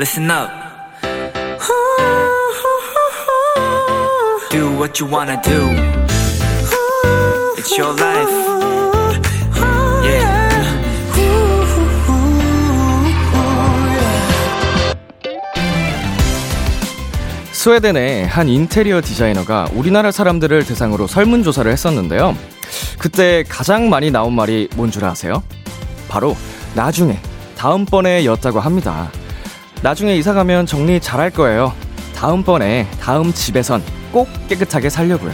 listen up. Do what you wanna do. It's your life. Yeah. 스웨덴의 한 인테리어 디자이너가 우리나라 사람들을 대상으로 설문조사를 했었는데요. 그때 가장 많이 나온 말이 뭔 줄 아세요? 바로 나중에, 다음번에 였다고 합니다. 나중에 이사 가면 정리 잘할 거예요. 다음번에, 다음 집에선 꼭 깨끗하게 살려고요.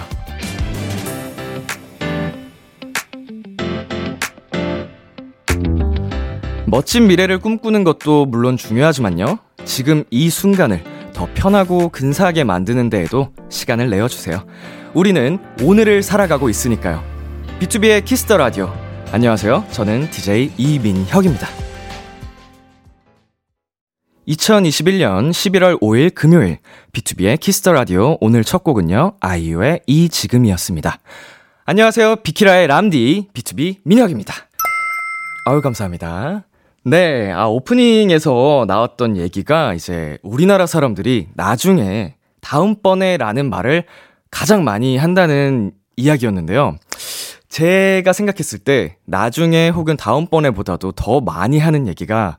멋진 미래를 꿈꾸는 것도 물론 중요하지만요. 지금 이 순간을 더 편하고 근사하게 만드는 데에도 시간을 내어주세요. 우리는 오늘을 살아가고 있으니까요. B2B의 키스터 라디오. 안녕하세요. 저는 DJ 이민혁입니다. 2021년 11월 5일 금요일 B2B의 키스터 라디오 오늘 첫 곡은요. 아이유의 이 지금이었습니다. 안녕하세요. 비키라의 람디 BTOB 민혁입니다. 아유 감사합니다. 네, 아, 오프닝에서 나왔던 얘기가 이제 우리나라 사람들이 나중에 다음번에 라는 말을 가장 많이 한다는 이야기였는데요. 제가 생각했을 때 나중에 혹은 다음번에 보다도 더 많이 하는 얘기가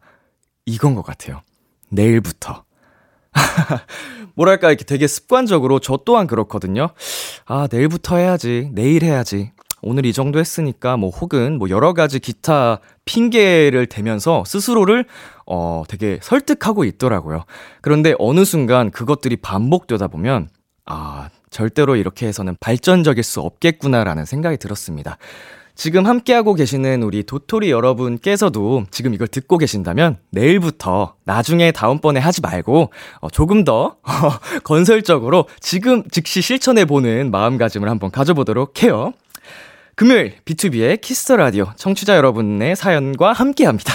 이건 것 같아요. 내일부터. 뭐랄까, 이렇게 되게 습관적으로 저 또한 그렇거든요. 아, 내일부터 해야지. 내일 해야지. 오늘 이 정도 했으니까 뭐 혹은 뭐 여러 가지 기타 핑계를 대면서 스스로를 어 되게 설득하고 있더라고요. 그런데 어느 순간 그것들이 반복되다 보면 아, 절대로 이렇게 해서는 발전적일 수 없겠구나라는 생각이 들었습니다. 지금 함께하고 계시는 우리 도토리 여러분께서도 지금 이걸 듣고 계신다면 내일부터 나중에 다음번에 하지 말고 어, 조금 더 어, 건설적으로 지금 즉시 실천해보는 마음가짐을 한번 가져보도록 해요. 금요일 B2B의 키스터 라디오 청취자 여러분의 사연과 함께합니다.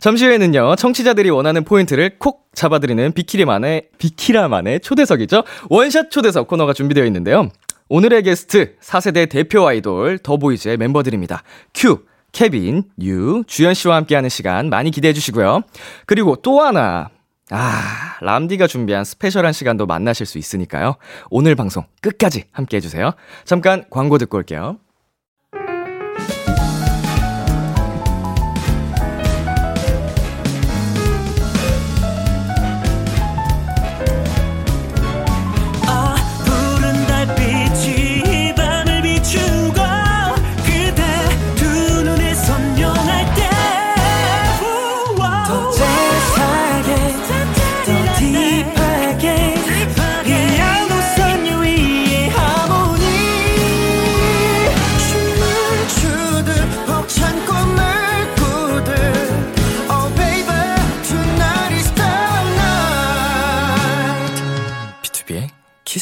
잠시 후에는요, 청취자들이 원하는 포인트를 콕 잡아드리는 비키리만의, 비키라만의 초대석이죠. 원샷 초대석 코너가 준비되어 있는데요. 오늘의 게스트, 4세대 대표 아이돌, 더보이즈의 멤버들입니다. 큐, 케빈, 뉴, 주연씨와 함께하는 시간 많이 기대해 주시고요. 그리고 또 하나, 아, 람디가 준비한 special한 시간도 만나실 수 있으니까요. 오늘 방송 끝까지 함께 해주세요. 잠깐 광고 듣고 올게요.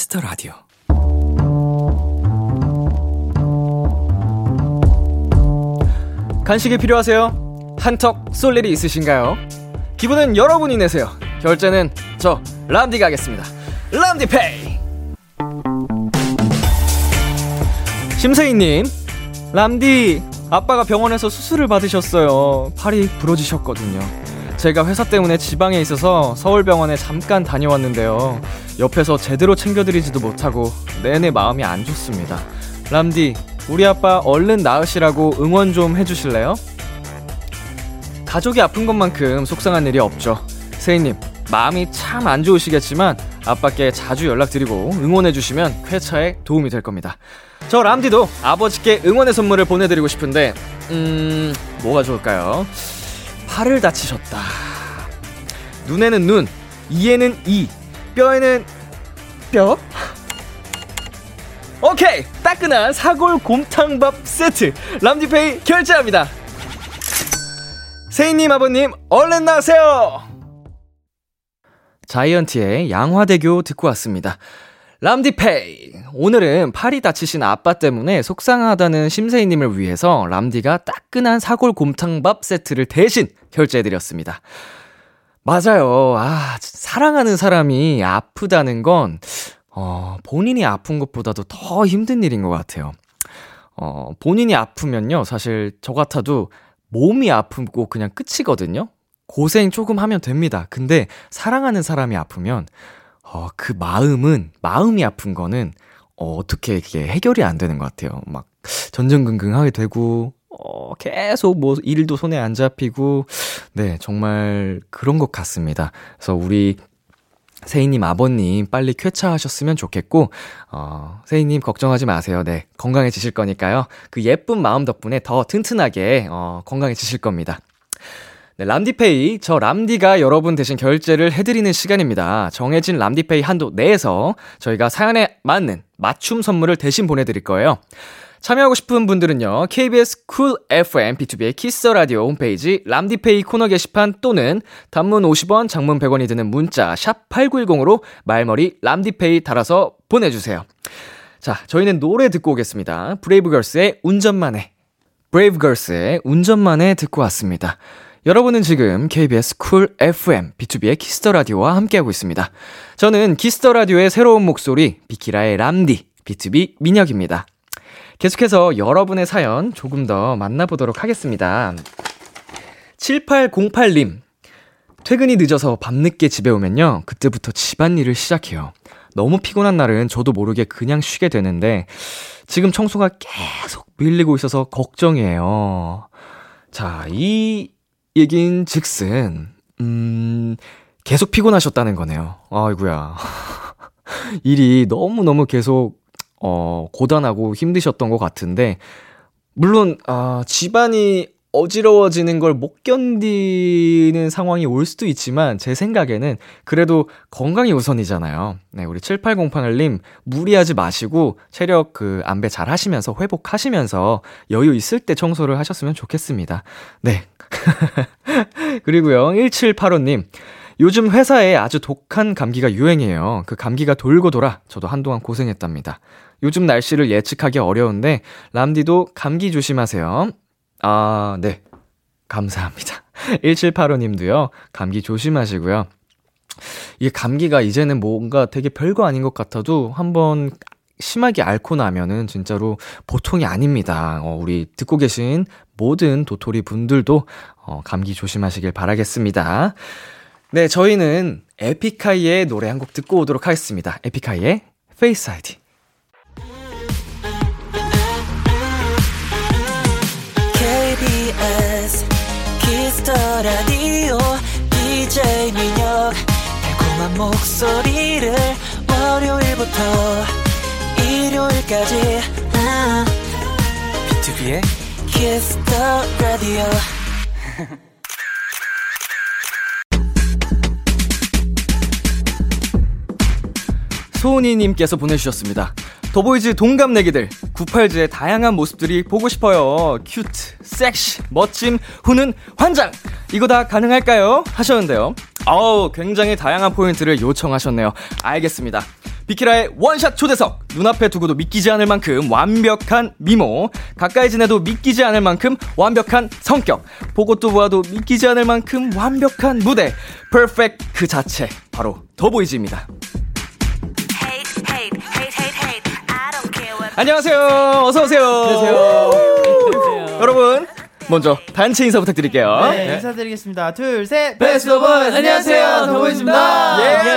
Kiss the Radio. 간식이 필요하세요? 한턱 쏠 일이 있으신가요? 기분은 여러분이 내세요. 결제는 저 람디가 하겠습니다. 람디페이. 심세희님, 람디 아빠가 병원에서 수술을 받으셨어요. 팔이 부러지셨거든요. 제가 회사 때문에 지방에 있어서 서울병원에 잠깐 다녀왔는데요. 옆에서 제대로 챙겨드리지도 못하고 내내 마음이 안 좋습니다. 람디, 우리 아빠 얼른 나으시라고 응원 좀 해주실래요? 가족이 아픈 것만큼 속상한 일이 없죠. 세희님, 마음이 참 안 좋으시겠지만 아빠께 자주 연락드리고 응원해주시면 쾌차에 도움이 될 겁니다. 저 람디도 아버지께 응원의 선물을 보내드리고 싶은데, 음, 뭐가 좋을까요? 팔을 다치셨다. 눈에는 눈, 이에는 이, 뼈에는 뼈? 오케이! 따끈한 사골 곰탕밥 세트! 람디페이 결제합니다! 세인님 아버님, 얼른 나오세요! 자이언티의 양화대교 듣고 왔습니다. 람디페이! 오늘은 팔이 다치신 아빠 때문에 속상하다는 심세희님을 위해서 람디가 따끈한 사골 곰탕밥 세트를 대신 결제해드렸습니다. 맞아요. 아, 사랑하는 사람이 아프다는 건, 어, 본인이 아픈 것보다도 더 힘든 일인 것 같아요. 어, 본인이 아프면요. 사실 저 같아도 몸이 아프고 그냥 끝이거든요. 고생 조금 하면 됩니다. 근데 사랑하는 사람이 아프면 어, 그 마음은 마음이 아픈 거는 어, 어떻게 이게 해결이 안 되는 것 같아요. 막 전전긍긍하게 되고 어, 계속 뭐 일도 손에 안 잡히고 네, 정말 그런 것 같습니다. 그래서 우리 세희님 아버님 빨리 쾌차하셨으면 좋겠고, 어, 세희님 걱정하지 마세요. 네, 건강해지실 거니까요. 그 예쁜 마음 덕분에 더 튼튼하게, 어, 건강해지실 겁니다. 네, 람디페이. 저 람디가 여러분 대신 결제를 해드리는 시간입니다. 정해진 람디페이 한도 내에서 저희가 사연에 맞는 맞춤 선물을 대신 보내드릴 거예요. 참여하고 싶은 분들은요, KBS 쿨 FM B2B의 키스 라디오 홈페이지 람디페이 코너 게시판 또는 단문 50원, 장문 100원이 드는 문자 샵 8910으로 말머리 람디페이 달아서 보내주세요. 자, 저희는 노래 듣고 오겠습니다. 브레이브걸스의 운전만 해. 브레이브걸스의 운전만 해 듣고 왔습니다. 여러분은 지금 KBS 쿨 FM BTOB의 키스 더 라디오와 함께하고 있습니다. 저는 키스 더 라디오의 새로운 목소리 비키라의 람디 BTOB 민혁입니다. 계속해서 여러분의 사연 조금 더 만나보도록 하겠습니다. 7808님. 퇴근이 늦어서 밤늦게 집에 오면요. 그때부터 집안일을 시작해요. 너무 피곤한 날은 저도 모르게 그냥 쉬게 되는데 지금 청소가 계속 밀리고 있어서 걱정이에요. 자, 이 얘긴 즉슨 음, 계속 피곤하셨다는 거네요. 아이구야. 일이 너무너무 계속 어, 고단하고 힘드셨던 것 같은데, 물론, 아, 집안이 어지러워지는 걸 못 견디는 상황이 올 수도 있지만, 제 생각에는 그래도 건강이 우선이잖아요. 네, 우리 7808님, 무리하지 마시고, 체력 그, 안배 잘 하시면서, 회복하시면서, 여유 있을 때 청소를 하셨으면 좋겠습니다. 네. 그리고요, 1785님, 요즘 회사에 아주 독한 감기가 유행이에요. 그 감기가 돌고 돌아 저도 한동안 고생했답니다. 요즘 날씨를 예측하기 어려운데 람디도 감기 조심하세요. 아, 네. 감사합니다. 1785님도요. 감기 조심하시고요. 이게 감기가 이제는 뭔가 되게 별거 아닌 것 같아도 한번 심하게 앓고 나면은 진짜로 보통이 아닙니다. 어, 우리 듣고 계신 모든 도토리 분들도 어, 감기 조심하시길 바라겠습니다. 네, 저희는 에픽하이의 노래 한 곡 듣고 오도록 하겠습니다. 에픽하이의 Face ID. KBS 키스터 라디오 DJ 민혁 달콤한 목소리를 월요일부터 일요일까지 아. B2B의 키스터 라디오 소은이님께서 보내주셨습니다. 더보이즈 동갑내기들 98즈의 다양한 모습들이 보고 싶어요. cute, 섹시, 멋짐, 후는 환장. 이거 다 가능할까요? 하셨는데요. 아우 굉장히 다양한 포인트를 요청하셨네요. 알겠습니다. 비키라의 원샷 초대석 눈앞에 두고도 믿기지 않을 만큼 완벽한 미모 가까이 지내도 믿기지 않을 만큼 완벽한 성격 보고 또 보아도 믿기지 않을 만큼 완벽한 무대 perfect 그 자체 바로 더보이즈입니다. 안녕하세요. 어서 오세요. 안녕하세요. 여러분, 먼저 단체 인사 부탁드릴게요. 네, 인사드리겠습니다. 둘, 셋. best of 안녕하세요, 더보이즈입니다. 예, 예,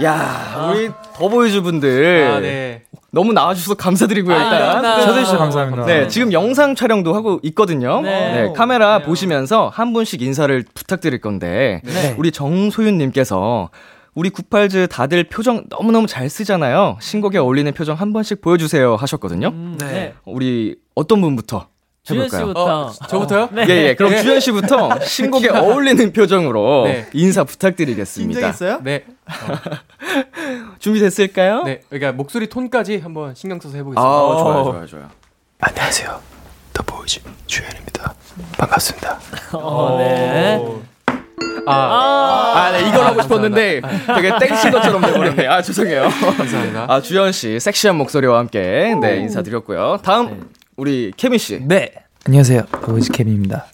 예. 야, 우리 더보이즈 분들 아, 네. 너무 나와주셔서 감사드리고요. 아, 일단. 저도 진짜 감사합니다. 네, 지금 영상 촬영도 하고 있거든요. 네. 네, 카메라 보시면서 한 분씩 인사를 부탁드릴 건데, 네. 우리 정소윤님께서 우리 98즈 다들 표정 너무너무 잘 쓰잖아요. 신곡에 어울리는 표정 한 번씩 보여주세요 하셨거든요. 네. 우리 어떤 분부터 주현 해볼까요? 씨부터. 어, 저부터요? 예, 예. 그럼 주현 씨부터 신곡에 어울리는 표정으로 네. 인사 부탁드리겠습니다. 긴장했어요? 네. 준비됐을까요? 네. 그러니까 목소리 톤까지 한번 신경 써서 해보겠습니다. 아, 좋아요, 좋아요, 좋아요. 안녕하세요. 더보이즈 주현입니다. 반갑습니다. 어, 네. 아, 아, 네, 이걸 하고 싶었는데 되게 땡친 것처럼 돼버렸네. 아, 죄송해요. 감사합니다. 아, 주연 씨, 섹시한 목소리와 함께 네, 인사드렸고요. 다음, 우리 케빈 씨. 네. 안녕하세요. 더보이즈 케빈입니다.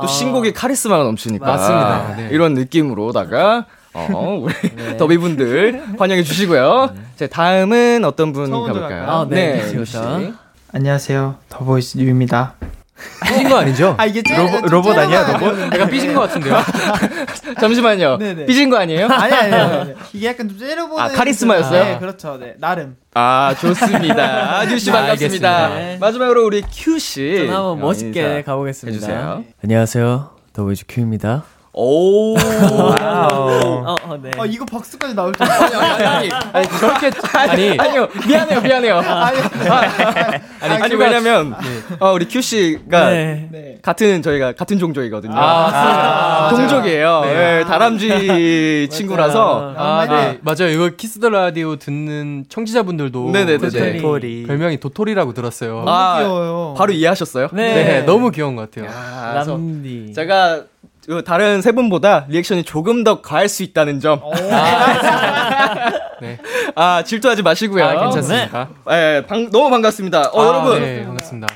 또 신곡이 카리스마가 넘치니까. 맞습니다. 네. 이런 느낌으로다가, 어, 우리 더비분들 환영해 주시고요. 자, 다음은 어떤 분 가볼까요? 아, 네. 뉴 그렇죠. 씨. 안녕하세요. 더보이즈 뉴입니다. 삐진 거 아니죠? 아 이게 째, 로봇- 좀 로봇 아니야. 로봇? 내가 삐진 거 같은데요? 잠시만요. 네네. 삐진 거 아니에요? 아니 아니 아니. 이게 약간 좀 째려보는. 아, 카리스마였어요? 네, 그렇죠. 네, 나름. 아, 좋습니다. 뉴씨 아, 반갑습니다. 알겠습니다. 마지막으로 우리 큐씨. 전 한번 멋있게 가보겠습니다. 해주세요. 안녕하세요. 더보이즈 큐입니다. 오. wow. 어, 어, 네. 아 이거 박수까지 나올 줄. 아니, 아니, 아니, 아니, 저렇게, 아니, 아니요, 미안해요, 미안해요. 아니 아니, 아니 왜냐면, 어, 우리 큐씨가 네. 네. 같은, 저희가 같은 종족이거든요. 아. 아, 동족이에요. 네. 네, 다람쥐 친구라서. 아, 맞아요. 네. 맞아요. 이거 키스 더 라디오 듣는 청취자분들도 네네네네. 도토리. 도토리. 별명이 도토리라고 들었어요. 너무 아, 귀여워요. 바로 이해하셨어요? 네. 네. 너무 귀여운 것 같아요. 람디. 제가 그 다른 세 분보다 리액션이 조금 더 과할 수 있다는 점. 네. 아, 질투하지 마시고요. 아, 괜찮습니다. 예, 방- 너무 반갑습니다. 어, 아, 여러분. 네, 반갑습니다.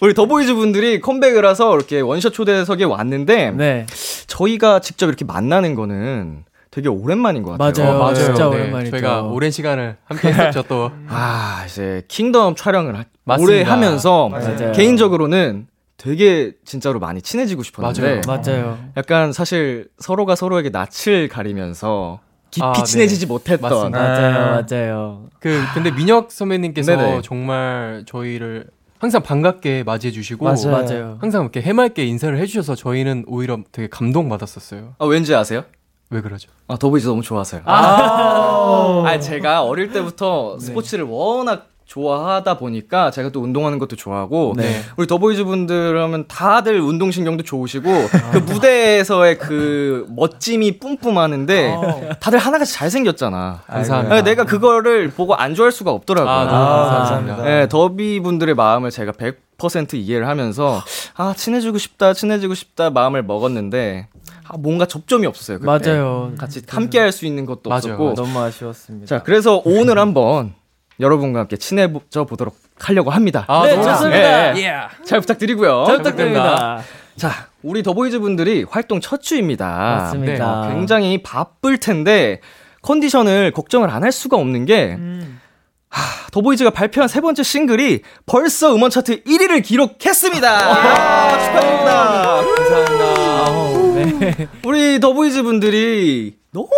우리 더보이즈 분들이 컴백을 해서 이렇게 원샷 초대석에 왔는데 네. 저희가 직접 이렇게 만나는 거는 되게 오랜만인 것 같아요. 맞아요. 어, 맞아요. 진짜 네, 오랜만이죠. 저희가 오랜 시간을 함께 했었죠, 또. 아, 이제 킹덤 촬영을 하- 맞습니다. 오래 하면서 맞아요. 개인적으로는 되게 진짜로 많이 친해지고 싶었는데 맞아요. 맞아요. 약간 사실 서로가 서로에게 낯을 가리면서 깊이 아, 네. 친해지지 못했던 맞습니다. 맞아요. 맞아요. 그, 근데 민혁 선배님께서 네네. 정말 저희를 항상 반갑게 맞이해 주시고. 맞아요. 맞아요. 항상 이렇게 해맑게 인사를 해 주셔서 저희는 오히려 되게 감동받았었어요. 아, 왠지 아세요? 왜 그러죠? 아, 더보이즈 너무 좋아서요. 아, 아, 제가 어릴 때부터 스포츠를 워낙 좋아하다 보니까 제가 또 운동하는 것도 좋아하고 네. 우리 더보이즈 분들 하면 다들 운동 신경도 좋으시고 그 무대에서의 그 멋짐이 뿜뿜하는데 다들 하나같이 잘생겼잖아. 감사합니다. 네, 내가 그거를 보고 안 좋아할 수가 없더라고요. 아, 너무 감사합니다. 네, 더비 분들의 마음을 제가 100% 이해를 하면서 아 친해지고 싶다, 친해지고 싶다 마음을 먹었는데 아, 뭔가 접점이 없었어요. 그때. 맞아요. 같이 함께 할 수 있는 것도 맞아요, 없었고. 너무 아쉬웠습니다. 자, 그래서 오늘 한번 여러분과 함께 친해져 보도록 하려고 합니다. 아, 네, 좋습니다. 예. 예. 잘 부탁드리고요. 잘 부탁드립니다. 자, 우리 더보이즈 분들이 활동 첫 주입니다. 맞습니다. 네, 굉장히 바쁠 텐데 컨디션을 걱정을 안 할 수가 없는 게 하, 더보이즈가 발표한 세 번째 싱글이 벌써 음원 차트 1위를 기록했습니다. 아, 축하드립니다. 네. 우리 더보이즈 분들이 너무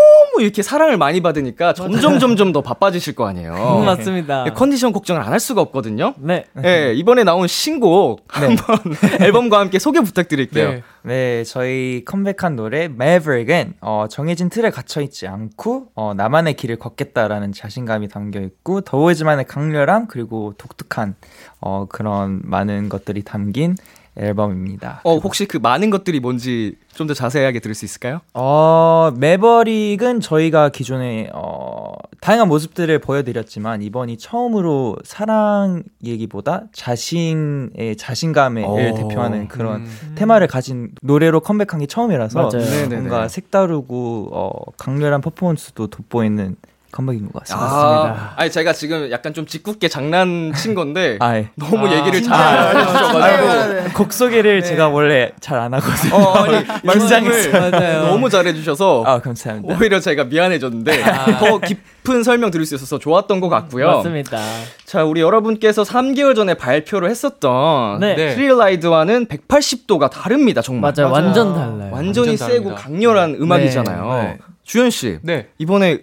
이렇게 사랑을 많이 받으니까 점점 점점 더 바빠지실 거 아니에요. 음, 맞습니다. 네, 컨디션 걱정을 안 할 수가 없거든요. 네. 네, 이번에 나온 신곡 한번 앨범과 함께 소개 부탁드릴게요. 네. 네, 저희 컴백한 노래 Maverick은 어, 정해진 틀에 갇혀 있지 않고 어, 나만의 길을 걷겠다라는 자신감이 담겨 있고 더보이즈만의 강렬함 그리고 독특한 어, 그런 많은 것들이 담긴 앨범입니다. 어, 혹시 그 많은 것들이 뭔지 좀 더 자세하게 들을 수 있을까요? 어, 매버릭은 저희가 기존에 어, 다양한 모습들을 보여드렸지만 이번이 처음으로 사랑 얘기보다 자신의 자신감을 어. 대표하는 그런 음. 테마를 가진 노래로 컴백한 게 처음이라서 맞아요. 네네네. 뭔가 색다르고 어, 강렬한 퍼포먼스도 돋보이는 컴백인 것 같습니다. 아, 아니 제가 지금 약간 좀 짓궂게 장난친 건데 아, 예. 너무 아, 얘기를 잘 해주셔가지고 네. 곡 소개를 제가 원래 잘 안 하거든요. 어, 아니 말씀을 맞아요. 너무 잘해주셔서 아, 감사합니다. 오히려 제가 미안해졌는데 더 깊은 설명 드릴 수 있어서 좋았던 것 같고요. 맞습니다. 자, 우리 여러분께서 3개월 전에 발표를 했었던 네. 네. 스릴라이드와는 180도가 다릅니다, 정말. 맞아요. 완전 달라요. 완전히 완전 세고. 강렬한 음악이잖아요. 네. 주현 씨, 네. 이번에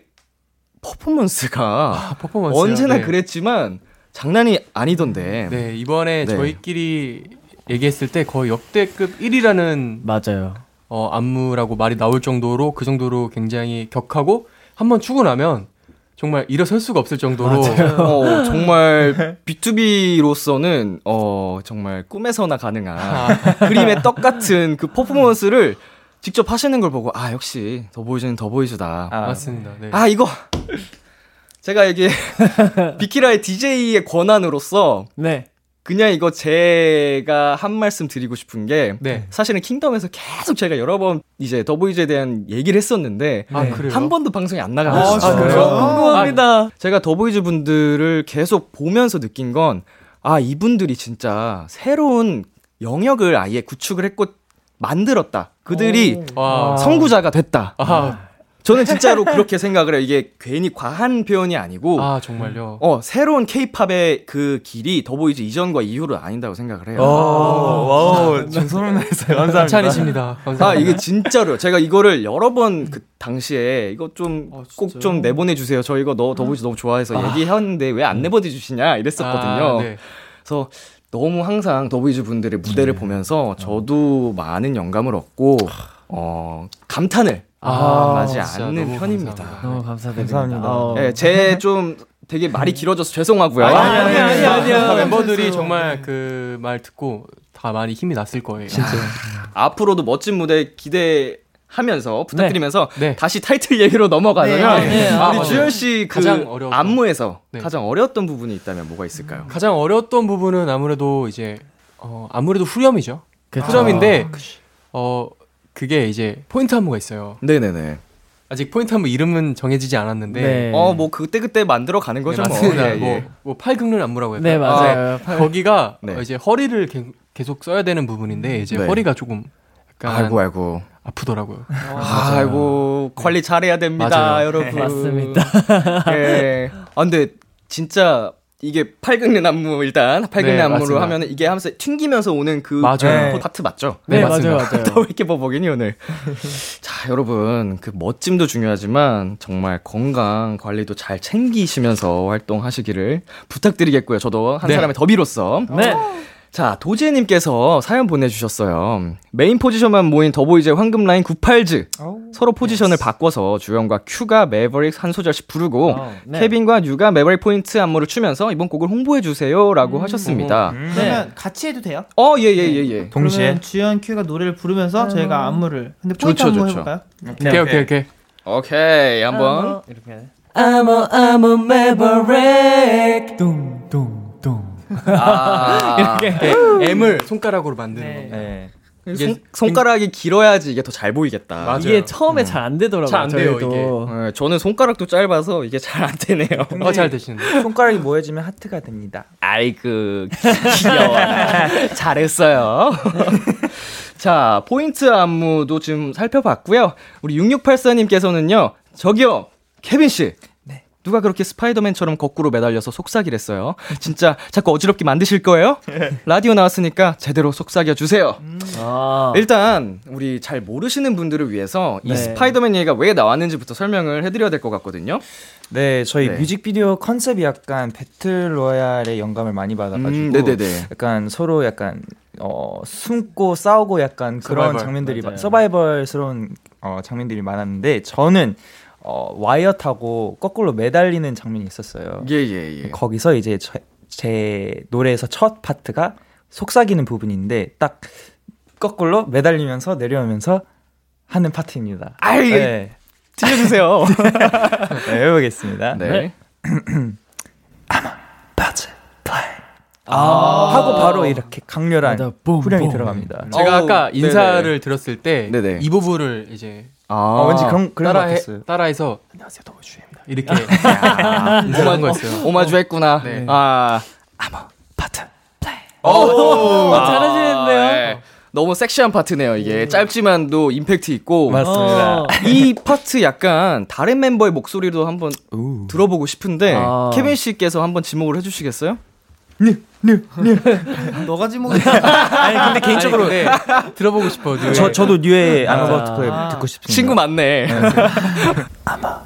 퍼포먼스가 아, 퍼포먼스. 언제나 네. 그랬지만 장난이 아니던데. 네, 이번에 네. 저희끼리 얘기했을 때 거의 역대급 1위라는 맞아요. 어, 안무라고 말이 나올 정도로 그 정도로 굉장히 격하고 한 번 추고 나면 정말 일어설 수가 없을 정도로 어, 정말 B2B로서는 어, 정말 꿈에서나 가능한 그림의 떡 같은 그 퍼포먼스를 직접 하시는 걸 보고 아 역시 더보이즈는 더보이즈다. 아, 맞습니다. 네. 아 이거 제가 이게 비키라의 DJ의 권한으로서 네. 그냥 이거 제가 한 말씀 드리고 싶은 게 네. 사실은 킹덤에서 계속 제가 여러 번 이제 더보이즈에 대한 얘기를 했었는데 아, 네. 그래요? 한 번도 방송에 안 아, 나가셨어요. 진짜요? 그래요? 궁금합니다. 제가 더보이즈 분들을 계속 보면서 느낀 건 아 이분들이 진짜 새로운 영역을 아예 구축을 했고 만들었다. 그들이 와. 선구자가 됐다. 아, 저는 진짜로 그렇게 생각을 해요. 이게 괜히 과한 표현이 아니고 아 정말요. 어, 새로운 케이팝의 그 길이 더보이즈 이전과 이후로 나뉜다고 생각을 해요. wow, 좀 소름 났어요. 감사합니다. 과찬이십니다. 감사합니다. 아, 이게 진짜로 제가 이거를 여러 번 그 당시에 이거 좀 어, 꼭 진짜요? 좀 내보내 주세요. 저 이거 너 더보이즈 너무 좋아해서 얘기했는데 왜 안 내보내 주시냐 이랬었거든요. 아, 네. 그래서 너무 항상 더보이즈 분들의 무대를 보면서 저도 많은 영감을 얻고 어, 감탄을 아, 하지 진짜 않는 너무 편입니다. 감사합니다. 너무 감사드립니다. 감사합니다. 어. 예, 제좀 되게 말이 길어져서 죄송하고요. 아니, 아니, 아니, 아니요. 다 멤버들이 정말 그 말 듣고 다 많이 힘이 났을 거예요. 진짜. 앞으로도 멋진 무대 기대 하면서 부탁드리면서 네. 다시 타이틀 얘기로 넘어가면 네, 네, 아, 우리 맞아요. 주현 씨그 가장 어려웠던- 안무에서 네. 가장 어려웠던 부분이 있다면 뭐가 있을까요? 가장 어려웠던 부분은 아무래도 이제 어 아무래도 후렴이죠. 그쵸. 후렴인데 어 그게 이제 포인트 안무가 있어요. 네네네. 아직 포인트 안무 이름은 정해지지 않았는데 네. 어뭐 그때 그때 만들어 가는 거죠 네, 뭐. 맞습니다. 예, 뭐, 예. 뭐 팔긁는 안무라고 할까요? 네, 맞아요. 네. 거기가 네. 어, 이제 허리를 게- 계속 써야 되는 부분인데 이제 네. 허리가 조금 약간 아이고 아이고. 아프더라고요. 아이고 관리 잘해야 됩니다, 맞아요. 여러분. 맞습니다. 예. 아 근데 진짜 이게 팔긁는 안무 일단 팔긁는 네, 안무로 맞습니다. 하면 은 이게 하면서 튕기면서 오는 그 맞아요. 그 파트 맞죠? 네, 네, 맞아요. 맞아요. 또 이렇게 버벅이니 오늘. 자, 여러분 그 멋짐도 중요하지만 정말 건강 관리도 잘 챙기시면서 활동하시기를 부탁드리겠고요. 저도 한 네. 사람의 더비로서. 네. 자, 도지혜님께서 사연 보내주셨어요. 메인 포지션만 모인 더보이즈의 황금 라인 98즈. 서로 포지션을 바꿔서 주연과 큐가 Maverick 한 소절씩 부르고 어, 네. 케빈과 뉴가 Maverick 포인트 안무를 추면서 이번 곡을 홍보해주세요 라고 하셨습니다. 그러면 같이 해도 돼요? 어, 예, 예, 예, 예. 동시에 그러면 주연 큐가 노래를 부르면서 저희가 안무를. 근데 포인트 좋죠, 한번 좋죠. 해볼까요? 오케이 오케이 오케이. 오케이, 한번. 이렇게 해. I'm a, I'm a maverick 뚱뚱뚱. 아, M을 손가락으로 만드는 네. 겁니다. 네. 손, 손가락이 길어야지 이게 더 잘 보이겠다. 맞아요. 이게 처음에 잘안 되더라고요. 잘 안 돼요, 저희도. 네, 저는 손가락도 짧아서 이게 잘 안 되네요. 어, 잘 되시는데. 손가락이 모여지면 하트가 됩니다. 아이고 귀여워. 잘했어요. 자 포인트 안무도 좀 살펴봤고요. 우리 6684님께서는요. 저기요 케빈 씨. 누가 그렇게 스파이더맨처럼 거꾸로 매달려서 속삭이랬어요. 진짜 자꾸 어지럽게 만드실 거예요? 라디오 나왔으니까 제대로 속삭여 주세요. 아. 일단 우리 잘 모르시는 분들을 위해서 이 네. 스파이더맨 얘기가 왜 나왔는지부터 설명을 해드려야 될 것 같거든요. 네, 저희 네. 뮤직비디오 컨셉이 약간 battle royale의 영감을 많이 받아가지고 음. 약간 서로 약간 어 숨고 싸우고 약간 그런 서바이벌, 장면들이 맞아요. 마- 서바이벌스러운 어 장면들이 많았는데 저는 어 와이어 타고 거꾸로 매달리는 장면이 있었어요. 예 예 예. 거기서 이제 저- 제 노래에서 첫 파트가 속삭이는 부분인데 딱 거꾸로 매달리면서 내려오면서 하는 파트입니다. 아이 네, 들려주세요. 네 해보겠습니다. 네. 파트 플레이 아. 하고 바로 이렇게 강렬한 맞아, 붐, 후렴이 붐. 들어갑니다. 제가 어우, 아까 네네. 인사를 들었을 때이 네네. 부분을 이제 아, 어, 왠지 그런 그런 것 따라해, 같았어요. 따라해서 안녕하세요 더보주입니다 이렇게 인사한 거였어요. 오마주 했구나. 네. 아, 파트 오, 어, 잘하시는데요? 네. 너무 섹시한 파트네요. 이게 짧지만도 임팩트 있고. 맞습니다. 어. 이 파트 약간 다른 멤버의 목소리도 한번 들어보고 싶은데 아. 케빈 씨께서 한번 지목을 해주시겠어요? 너가 지목이 아니 근데 개인적으로 아니, 근데 들어보고 싶어. 요저 저도 맞아. I'm about to play 듣고 싶습니다. 친구 많네. 아,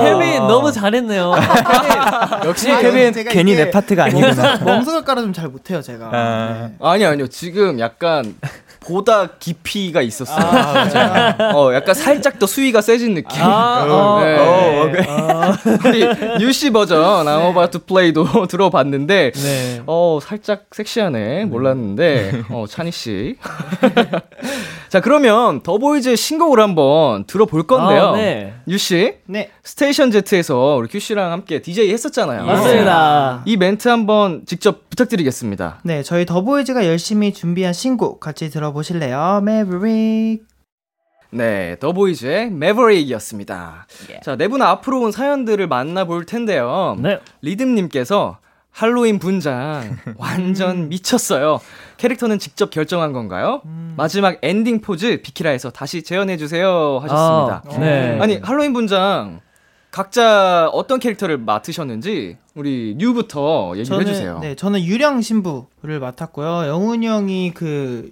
케빈 너무 잘했네요. 역시 아, 케빈 괜히 내 파트가 아니구나. 깔아 좀잘 못해요 제가. 아. 네. 아니 아니요. 지금 약간 보다 깊이가 있었어요. 아, 어, 약간 살짝 더 수위가 세진 느낌. 아, 어, 네. 어, 네. 어. 우리 뉴씨 버전 I'm about to play도 들어봤는데 네. 어 살짝 섹시하네 몰랐는데 어 찬희 씨. 자 그러면 더보이즈의 신곡을 한번 들어볼 건데요. 아, 네. 뉴씨 네. 스테이션 Z에서 우리 큐 씨랑 함께 DJ 했었잖아요. 맞습니다. 이 멘트 한번 직접 부탁드리겠습니다. 네, 저희 더보이즈가 열심히 준비한 신곡 같이 들어보실래요? Maverick. 네, 더보이즈의 Maverick이었습니다. 자, 네 분 앞으로 온 사연들을 만나볼 텐데요. 네. 리듬님께서 할로윈 분장 완전 미쳤어요. 캐릭터는 직접 결정한 건가요? 마지막 엔딩 포즈 비키라에서 다시 재현해 주세요 하셨습니다. 아, 네. 아니 할로윈 분장 각자 어떤 캐릭터를 맡으셨는지 우리 뉴부터 얘기해 저는 주세요. 네, 저는 유령 신부를 맡았고요. 영훈이 형이 그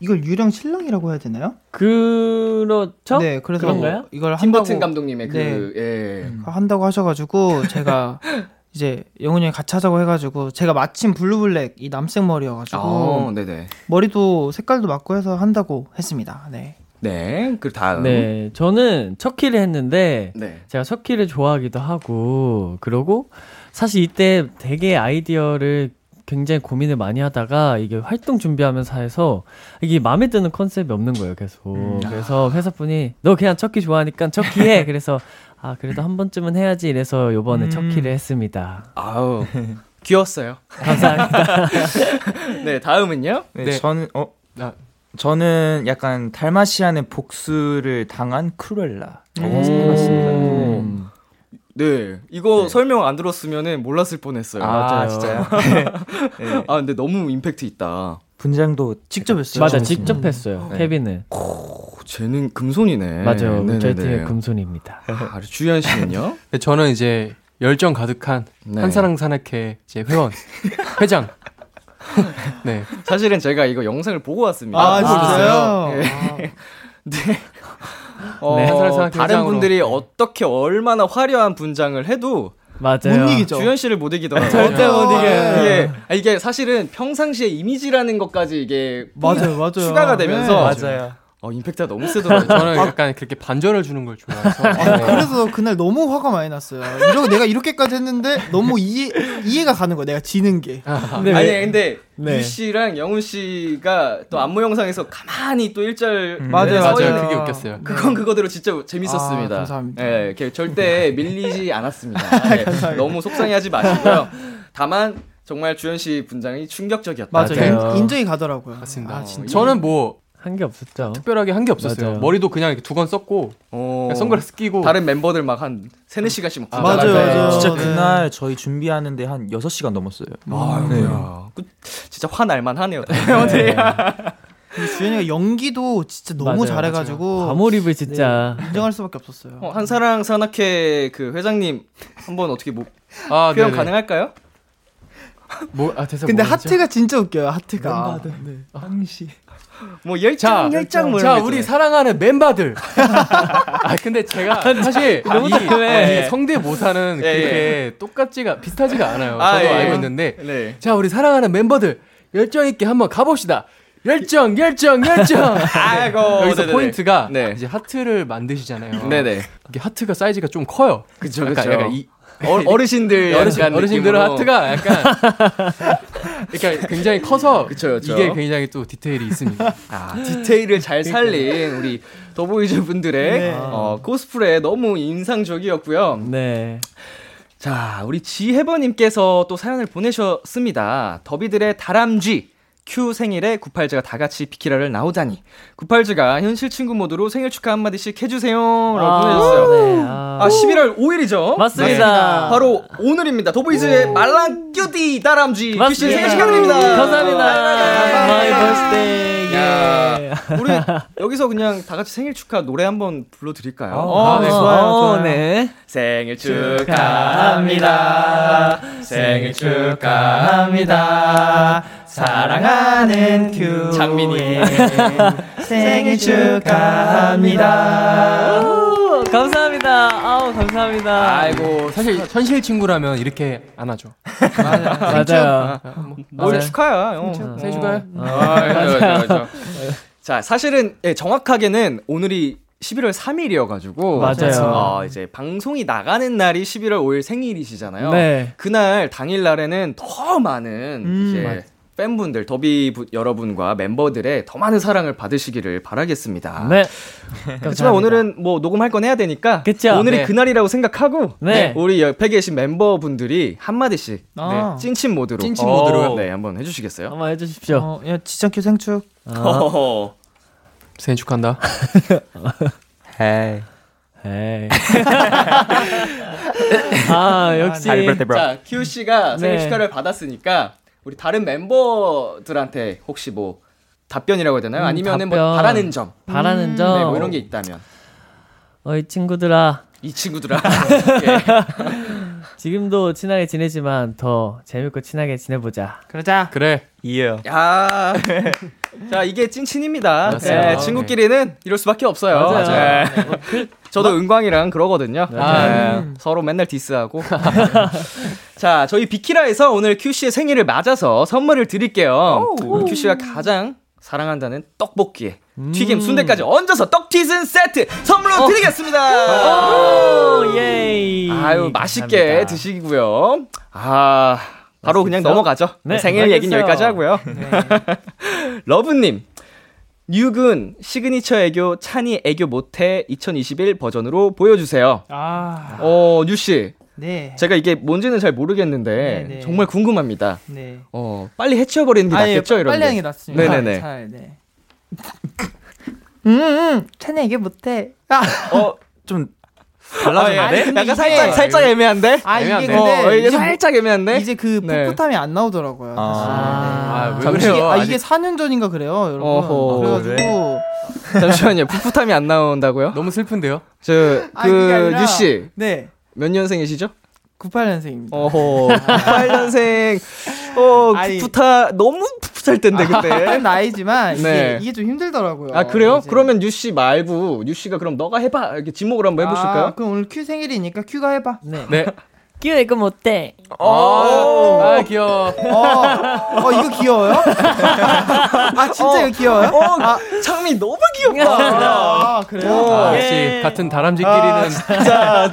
이걸 유령 신랑이라고 해야 되나요? 그렇죠? 네, 그래서 그런가요? 팀 이걸 한다고 버튼 감독님의 그 네. 예. 한다고 하셔가지고 제가 이제 영훈이 형이 같이 하자고 해가지고 제가 마침 blue black 이 남색 머리여가지고 아, 네네. 머리도 색깔도 맞고 해서 한다고 했습니다. 네. 네. 그 다음. 네, 저는 척키를 했는데 네. 제가 척키를 좋아하기도 하고 그러고 사실 이때 되게 아이디어를 굉장히 고민을 많이 하다가 이게 활동 준비하면서 해서 이게 마음에 드는 컨셉이 없는 거예요 계속 그래서 회사분이 너 그냥 척키 좋아하니까 척키 해 그래서 아 그래도 한 번쯤은 해야지 이래서 요번에 음. 척키를 했습니다 아우. 귀여웠어요. 감사합니다 네, 다음은요? 네, 네. 저는 어 아. 저는 약간 달마시안의 복수를 당한 크루엘라 해봤습니다. 음. 네. 이거 네. 설명 안 들었으면은 몰랐을 뻔했어요. 아, 맞아요. 진짜요? 네. 아, 근데 너무 임팩트 있다. 분장도 직접 했어요. 맞아 음. 직접 했어요 네. 케빈은 오, 쟤는 금손이네. 맞아요 네네네. 저희 팀의 금손입니다 아, 주현 씨는요? 네, 저는 이제 열정 가득한 네. 한사랑 산악회 이제 회원 회장. 네. 사실은 제가 이거 영상을 보고 왔습니다. 아, 아, 진짜요? 네. 어, 네, 한사랑 산악회 다른 회장으로. 분들이 네. 어떻게 얼마나 화려한 분장을 해도 맞아요 못 이기죠. 주현 씨를 못 이기더라고요. 절대 못 이겨요. 이게 아, 이게 사실은 평상시에 이미지라는 것까지 이게 맞아요, 맞아요. 추가가 되면서 맞아요. 어, 임팩트가 너무 세더라고요. 저는 약간 그렇게 반전을 주는 걸 좋아해서. 네. 그래서 그날 너무 화가 많이 났어요. 이러고 내가 이렇게까지 했는데 너무 이해 이해가 가는 거야. 내가 지는 게. 근데 아니 왜- 근데 네. 유 씨랑 영훈 씨가 또 안무 영상에서 가만히 또 일절 맞아요, 서 맞아요. 있는 그게 웃겼어요. 그건 그거대로 진짜 재밌었습니다. 아, 감사합니다. 예, 이렇게 절대 밀리지 않았습니다. 예, 너무 속상해하지 마시고요. 다만 정말 주현 씨 분장이 충격적이었다. 맞아. 맞아요. 인, 인정이 가더라고요. 맞습니다. 아, 진짜. 저는 뭐 한 게 없었죠 특별하게 한 게 없었어요. 맞아요. 머리도 그냥 이렇게 두건 썼고 어, 선글라스 끼고 다른 멤버들 막 한 세네 시간씩 막 맞아요, 분장할 때. 맞아요. 진짜 네. 그날 저희 준비하는데 한 6시간 넘었어요. 아유야. 그, 진짜 화날만 하네요. 근데 주현이가 연기도 진짜 너무 맞아요, 잘해가지고 과몰입을 진짜 인정할 수밖에 없었어요. 어, 한사랑 산악회 그 회장님 한번 어떻게 뭐 아, 표현 네네. 가능할까요? 뭐, 아, 근데 뭐였죠? 하트가 진짜 웃겨요. 하트가. 네. 뭐 열정 자, 열정 뭐 자, 거 우리. 사랑하는 멤버들. 아, 근데 제가 사실 너무 이, 답답해. 이 성대모사는 예, 그렇게 똑같지가 비슷하지가 않아요. 아, 저도 예. 알고 있는데. 네. 자, 우리 사랑하는 멤버들 열정 있게 한번 가봅시다. 열정, 열정, 열정. 아이고, 여기서 네네네. 포인트가 네. 이제 하트를 만드시잖아요. 네네. 이게 하트가 사이즈가 좀 커요. 그쵸, 약간, 그쵸. 약간 이, 어, 어르신들 어르신, 약간 느낌으로. 하트가 약간 그러니까 굉장히 커서 그쵸, 그쵸. 이게 굉장히 또 디테일이 있습니다. 아, 디테일을 잘 살린 우리 더보이즈 분들의 네. 어, 코스프레 너무 인상적이었고요. 네 자, 우리 지혜버님께서 또 사연을 보내셨습니다. 더비들의 다람쥐. 큐 생일에 구팔즈가 다 같이 비키라를 나오다니. 구팔즈가 현실 친구 모드로 생일 축하 한마디씩 해주세요. 라고 보내주셨어요. 네, 아. 아, 11월 5일이죠? 맞습니다. 바로 오늘입니다. 더보이즈의 말랑 큐디 다람쥐. 큐씨 맞습니다. 생일 축하드립니다. 감사합니다 My birthday 야, 예. 우리 여기서 그냥 다 같이 생일 축하 노래 한번 불러드릴까요? 어, 네. 좋아요, 어, 좋아요. 네. 생일 축하합니다. 생일 축하합니다. 사랑하는 큐 창민이 생일 축하합니다. 오, 감사합니다. 아우 감사합니다. 아이고 사실 현실 친구라면 이렇게 안 하죠. 맞아요. 뭘 맞아요. 축하야? 어. 생일 축하해. 아, 자 사실은 예, 정확하게는 오늘이 11월 3일이어가지고 맞아요. 어, 이제 방송이 나가는 날이 11월 5일 생일이시잖아요. 네. 그날 당일 날에는 더 많은 음, 이제 맞- 팬분들 더비 부- 여러분과 멤버들의 더 많은 사랑을 받으시기를 바라겠습니다. 네. 그렇지만. 오늘은 뭐 녹음할 건 해야 되니까 그쵸? 오늘이 네. 그날이라고 생각하고 네. 우리 옆에 계신 멤버분들이 한 마디씩 아. 네, 찐친 모드로 찐친 어, 모드로요? 네 한번 해 주시겠어요? 한번 해 주십시오. 어, 야, 지창큐 생축. 아, 어허허. 생일 축하한다. 헤이. 에이. 아, 역시. Happy birthday, bro. 자, 큐 씨가 생일 네. 축하를 받았으니까 우리 다른 멤버들한테 혹시 뭐 답변이라고 해야 되나요? 음, 아니면은 뭐 답변. 바라는 점, 바라는 점. 네, 뭐 이런 게 있다면 어이, 친구들아. 이 친구들아. 지금도 친하게 지내지만 더 재밌고 친하게 지내보자. 그러자. 그래. 이해요. 야, 자 이게 찐친입니다. 맞아요. 네, 친구끼리는 이럴 수밖에 없어요. 맞아요. 네. 저도 은광이랑 그러거든요. 아, 네. 서로 맨날 디스하고. 자, 저희 비키라에서 오늘 큐 씨의 생일을 맞아서 선물을 드릴게요. 큐 씨가 가장 사랑한다는 떡볶이에 튀김 순대까지 얹어서 떡튀순 세트 선물로 드리겠습니다. 오, 예이. 아유 맛있게 감사합니다. 드시고요. 아 바로 그냥 맛있겠어요? 넘어가죠. 네, 생일 얘기는 알겠어요. 여기까지 하고요. 러브님. 뉴근 시그니처 애교 찬이 애교 못해 2021 버전으로 보여주세요. 아, 어, 뉴씨. 네. 제가 이게 뭔지는 잘 모르겠는데 네, 네. 정말 궁금합니다. 네. 어, 빨리 해치워버리는 게 아니, 낫겠죠, 빠- 이런 빨리 게. 하는 게 낫습니다. 네네네. 잘, 네. 음, 음, 찬이 이게 못해. 아, 어, 좀 아? 근데 약간 이게- 살짝 살짝 애매한데? 아 이게 애매한데? 근데 어, 이게 살짝 애매한데? 이제 그 네. 풋풋함이 안 나오더라고요. 아. 아, 왜 잠시- 그래요? 아 아직- 이게 4년 전인가 그래요, 여러분. 어허, 그래가지고 잠시만요. 풋풋함이 안 나온다고요? 너무 슬픈데요? 저, 아, 그게 그, 아니라- 뉴씨. 네, 몇 년생이시죠? 98년생입니다. 어허, 98년생. 어, 아니. 풋풋하, 너무 풋풋할 텐데, 그때. 큰 나이지만 이게, 네. 이게 좀 힘들더라고요. 아, 그래요? 이제. 그러면 뉴씨 말고, 뉴씨가 그럼 너가 해봐. 이렇게 지목을 한번 해보실까요? 아, 그럼 오늘 큐 생일이니까 큐가 해봐. 네. 네. 끼워 이거 못돼. 아, 귀여워. 어, 어 이거 귀여워요? 아 진짜 이거 귀여워요? 어, 창미 너무 귀엽다. 아 그래요? 아, 예. 역시 같은 다람쥐끼리는 진짜,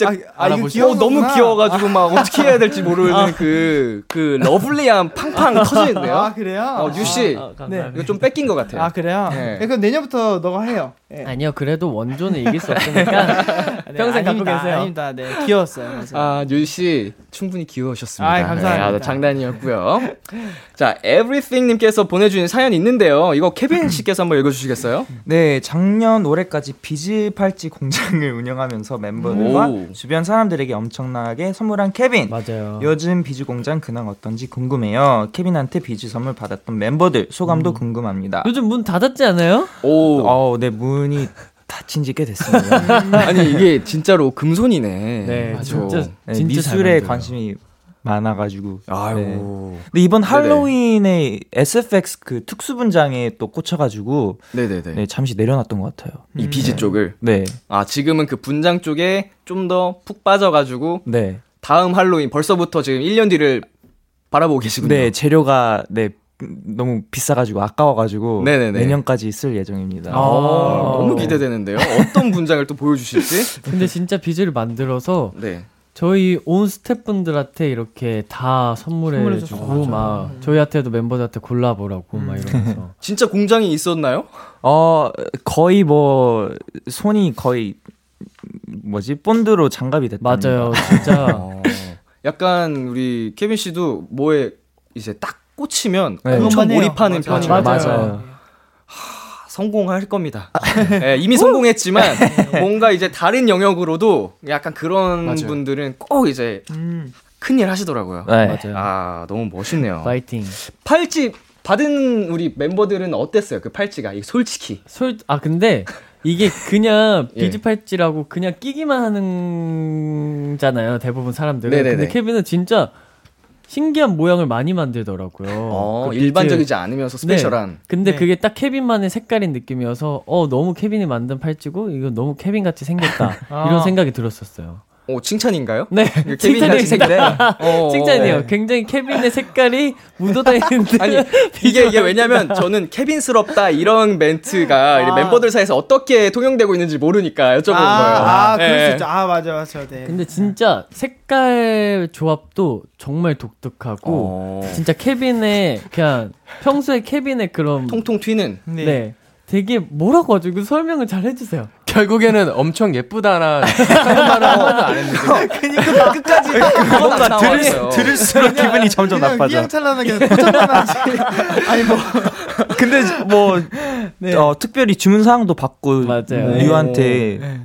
진짜 아, 아 이거 귀여워 너무 귀여워가지고 막 어떻게 해야 될지 모르는 그, 그 lovely함 팡팡 터지는데요? 아 그래요? 어, 뉴씨. 아, 감사합니다. 네. 이거 좀 뺏긴 것 같아요. 아 그래요? 네. 네. 그럼 내년부터 너가 해요. 네. 아니요, 그래도 원조는 이길 수 없으니까 네, 평생 갖고 아닙니다, 계세요. 아닙니다. 네 귀여웠어요. 맞아요. 아, 뉴씨 충분히 귀여우셨습니다. 아이, 감사합니다. 네, 아, 장난이었고요. 자, everything님께서 보내주신 사연 있는데요. 이거 케빈 씨께서 한번 읽어주시겠어요? 네, 작년 올해까지 비즈 팔찌 공장을 운영하면서 멤버들과 오. 주변 사람들에게 엄청나게 선물한 케빈. 맞아요. 요즘 비즈 공장 근황 어떤지 궁금해요. 케빈한테 비즈 선물 받았던 멤버들 소감도 궁금합니다. 요즘 문 닫았지 않아요? 오. 어, 네 문이 닫힌 지꽤 됐습니다. 아니, 이게 진짜로 금손이네. 네, 맞아. 진짜 네, 진짜 잘 미술에. 관심이 많아가지고. 아유. 네. 근데 이번 네네. 할로윈에 SFX 그 특수 분장에 또 꽂혀가지고 네네네. 네, 잠시 내려놨던 것 같아요. 이 비즈 쪽을. 네, 아, 지금은 그 분장 쪽에 좀 더 푹 빠져가지고 네, 다음 할로윈 벌써부터 지금 1년 뒤를 바라보고 계시군요. 네 재료가 네 너무 비싸가지고 아까워가지고 네네네. 내년까지 쓸 예정입니다. 아, 너무 기대되는데요. 어떤 분장을 또 보여주실지. 근데 진짜 비즈를 만들어서 네. 저희 온 스태프분들한테 이렇게 다 선물해주고. 막 저희한테도 멤버들한테 골라보라고 막 이러면서 진짜 공장이 있었나요? 어 거의 뭐 손이 거의 뭐지 본드로 장갑이 됐다. 맞아요 진짜 어, 약간 우리 케빈 씨도 뭐에 이제 딱 꽂히면 네. 엄청. 몰입하는 맞아요. 편이에요. 맞아요. 성공할 겁니다. 예, 이미 성공했지만 뭔가 이제 다른 영역으로도 약간 그런 맞아요. 분들은 꼭 이제 음. 큰일 하시더라고요. 네. 맞아요 아 너무 멋있네요. 파이팅 팔찌 받은 우리 멤버들은 어땠어요? 그 팔찌가 이 솔직히. 솔 아 근데 이게 그냥 예. 비즈 팔찌라고 그냥 끼기만 하는잖아요 대부분 사람들은 네네네. 근데 케빈은 진짜 신기한 모양을 많이 만들더라고요 어, 그. 일반적이지 않으면서 스페셜한. 근데 네. 그게 딱 케빈만의 색깔인 느낌이어서 어 너무 케빈이 만든 팔찌고 이거 너무 케빈 같이 생겼다 아. 이런 생각이 들었었어요. 오 칭찬인가요? 네, 케빈이 같이 생겼네. 어, 칭찬이에요. 어. 굉장히 케빈의 색깔이 묻어다 있는데 아니 이게 이게 왜냐면 저는 케빈스럽다 이런 멘트가 이제 아. 멤버들 사이에서 어떻게 통용되고 있는지 모르니까 여쭤본 아, 거예요. 아, 그럴 예. 수 있죠. 아, 맞아, 맞아. 네. 근데 진짜 색깔 조합도 정말 독특하고 어. 진짜 케빈의 그냥 평소에 케빈의 그런 통통 튀는. 네. 되게 뭐라고 하죠? 그 설명을 잘 해주세요. 결국에는 엄청 예쁘다나 말을 하나도 안 했는데 그러니까 끝까지 뭔가 나왔어요. 들을수록 기분이 점점 그냥 나빠져. 휘황찬란하게 포장만 하지. 아니 뭐 근데 뭐 네. 어, 특별히 주문 사항도 받고 맞아요. 류한테 네.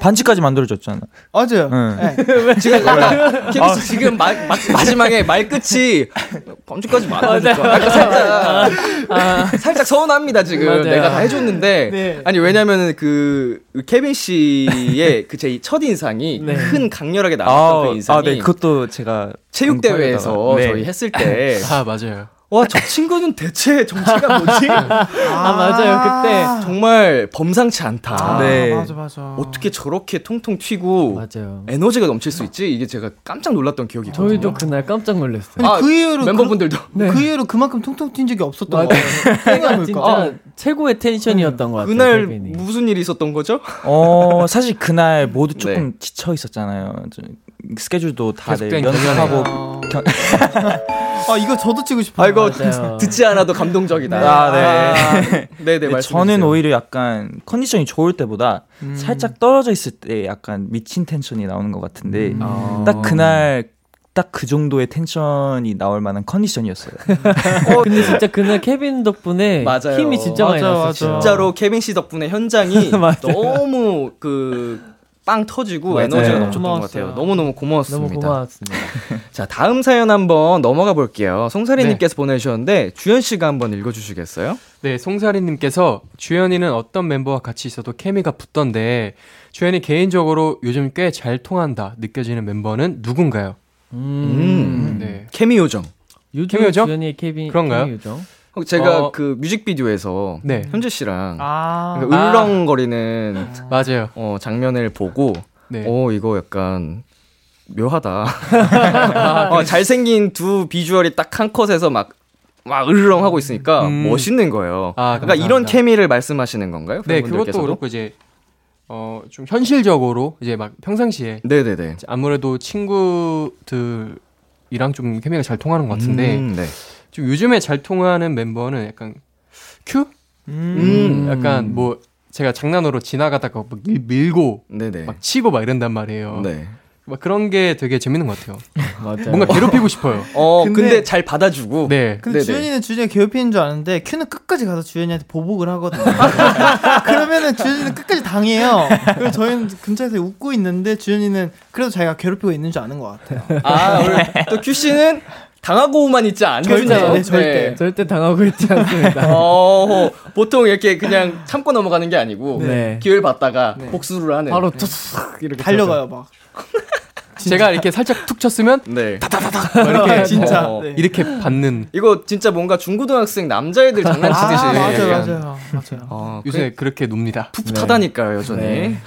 반지까지 만들어줬잖아. 맞아요. 응. 네. 지금 케빈 씨 지금 마, 마, 마 지막에 말끝이 범주까지 약간 살짝 살짝 서운합니다 지금 맞아요. 내가 다 해줬는데 네. 아니 왜냐면은 그 케빈 씨의 그 제 첫 인상이 네. 큰 강렬하게 나왔던 그 인상이 아, 네, 그것도 제가 체육 대회에서 네. 저희 했을 때 아 맞아요. 와, 저 친구는 대체 정체가 뭐지? 아, 맞아요. 그때. 정말 범상치 않다. 아, 네. 맞아 맞아. 어떻게 저렇게 통통 튀고 맞아요. 에너지가 넘칠 수 있지? 이게 제가 깜짝 놀랐던 기억이 있거든요. 저희도 그날 깜짝 놀랐어요. 아니, 아, 그 이후로 멤버분들도 그, 그 이후로 그만큼 통통 튄 적이 없었던 거예요. 진짜 아. 최고의 텐션이었던 것 같아요. 그날 케빈이. 무슨 일이 있었던 거죠? 어 사실 그날 모두 조금 네. 지쳐 있었잖아요. 저- 스케줄도 다들 연습하고 아, 아 이거 저도 치고 싶어요. 아, 이거 맞아요. 듣지 않아도 감동적이다. 아, 네. 아, 네, 네, 말씀해 저는. 오히려 약간 컨디션이 좋을 때보다 음. 살짝 떨어져 있을 때 약간 미친 텐션이 나오는 것 같은데 아. 딱 그날 딱그 정도의 텐션이 나올 만한 컨디션이었어요. 어, 근데 진짜 그날 케빈 덕분에 맞아요. 힘이 진짜 많이. 맞아. 진짜로 케빈 씨 덕분에 현장이. 너무 그 빵 터지고 맞아요. 에너지가 넘쳤던 것 고마웠어요. 같아요. 너무너무 고마웠습니다. 너무 고마웠습니다. 자, 다음 사연 한번 넘어가 볼게요. 송사리님께서 보내주셨는데, 주현 씨가 한번 읽어주시겠어요? 네, 송사리님께서 주현이는 어떤 멤버와 같이 있어도 케미가 붙던데 주현이 개인적으로 요즘 꽤 잘 통한다 느껴지는 멤버는 누군가요? 음. 네. 케미 요정. 요즘 케미 요정? 주연이의 케빈 그런가요? 케미 요정. 제가 어. 그 뮤직비디오에서 네. 현재 씨랑 아, 그 울렁거리는 맞아요. 어, 장면을 보고, 네. 어, 이거 약간 묘하다. 어, 잘생긴 두 비주얼이 딱 한 컷에서 막, 막 으르렁 있으니까 음. 멋있는 거예요. 아, 그러니까 이런 감사합니다. 케미를 말씀하시는 건가요? 네? 그것도 그렇고 이제 어 좀 현실적으로 이제 막 평상시에 네네네. 아무래도 친구들이랑 좀 케미가 잘 통하는 것 같은데 음, 네. 좀 요즘에 잘 통하는 멤버는 약간 큐? 음. 약간 뭐 제가 장난으로 지나가다가 막 밀, 밀고 네네. 막 치고 막 이런단 말이에요. 네. 막 그런 게 되게 재밌는 것 같아요. 맞아요. 뭔가 괴롭히고 싶어요. 어, 근데, 근데 잘 받아주고. 네. 근데 네네. 주현이는 주현이가 괴롭히는 줄 아는데 큐는 끝까지 가서 주현이한테 보복을 하거든요. 그러면은 주현이는 끝까지 당해요. 그리고 저희는 근처에서 웃고 있는데 주현이는 그래도 자기가 괴롭히고 있는 줄 아는 것 같아요. 아, 우리 또 큐 씨는 당하고만 있지 않는 절대, 거죠? 네, 절대. 절대 당하고 있지 않습니다. 어, 보통 이렇게 그냥 참고 넘어가는 게 아니고 네. 기회를 받다가 네. 복수를 하는. 바로 툭 이렇게 달려가요 막. 제가 이렇게 살짝 툭 쳤으면 네. 막 이렇게 진짜. 어, 네. 이렇게 받는 이거 진짜 뭔가 중고등학생 남자애들 장난치듯이. 아, 맞아요. 맞아요, 맞아요. 어, 요새 그렇게 놉니다. 풋풋하다니까요, 여전히. 네.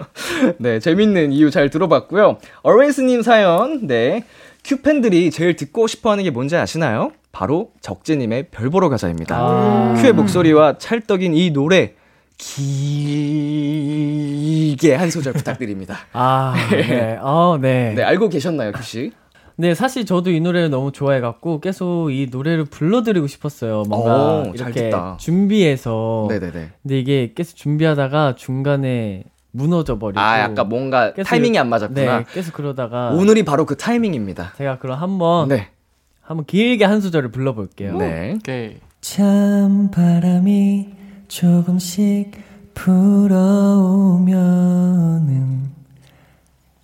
네, 재밌는 이유 잘 들어봤고요. 어레이스님 사연, 네. 큐팬들이 제일 듣고 싶어 하는 게 뭔지 아시나요? 바로 적재님의 별 보러 가자입니다. 아. 큐의 목소리와 찰떡인 이 노래, 길게 한 소절 부탁드립니다. 아, 네. 어, 네. 네, 알고 계셨나요, 큐씨? 네, 사실 저도 이 노래를 너무 좋아해갖고 계속 이 노래를 불러드리고 싶었어요. 뭔가 오, 잘 이렇게. 준비해서. 네네네. 근데 이게 계속 준비하다가 중간에 무너져 버리고. 아, 약간 뭔가 계속 타이밍이 안 맞았구나. 네, 계속 그러다가 오늘이 바로 그 타이밍입니다. 제가 그럼 한번 네. 한번 길게 한 소절을 불러볼게요. 네. 오케이. 참 바람이 조금씩 불어오면은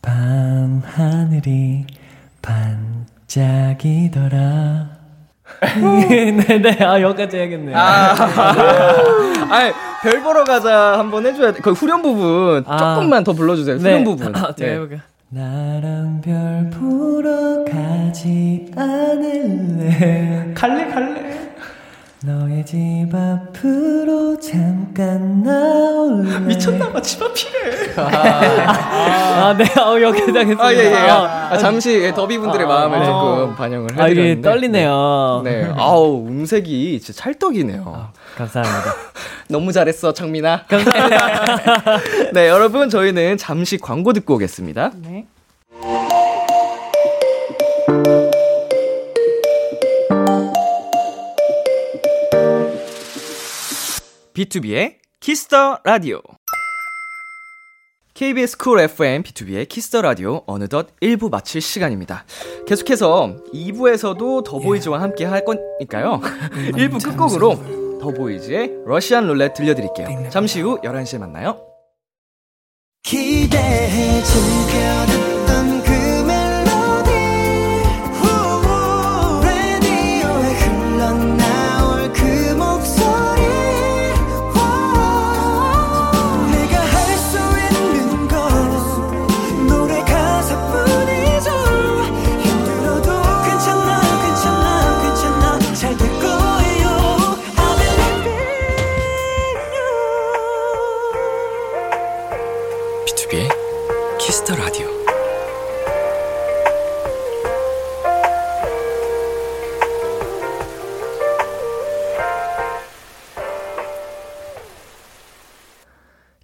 밤 하늘이 반짝이더라. 네네, 아 여기까지 해야겠네요. 아, 아니, 별 보러 가자 한번 해줘야 돼. 그 후렴 부분 아. 조금만 더 불러주세요. 후렴 부분. 아, 네. 해볼게요. 나랑 별 보러 가지 않을래. 갈래 갈래. 너의 집 앞으로 잠깐 나올래. 미쳤나봐, 집 앞이래. 아, 네, 어, 여기까지 하겠습니다. 아, 예, 예. 아, 아, 잠시 예, 더비 분들의 마음을 네. 조금 반영을 아, 해드렸는데. 이게 떨리네요. 네. 네. 아우, 음색이 진짜 찰떡이네요. 감사합니다. 너무 잘했어, 창민아. 감사합니다. 네, 여러분, 저희는 잠시 광고 듣고 오겠습니다. 네. 비투비의 키스 더 라디오. KBS 쿨 FM 비투비의 키스 더 라디오 어느덧 1부 마칠 시간입니다. 계속해서 2부에서도 더보이즈와 함께 할 거니까요. 1부 끝곡으로 더보이즈의 Russian Roulette 들려드릴게요. 잠시 후 11시에 만나요. 기대해 즐겨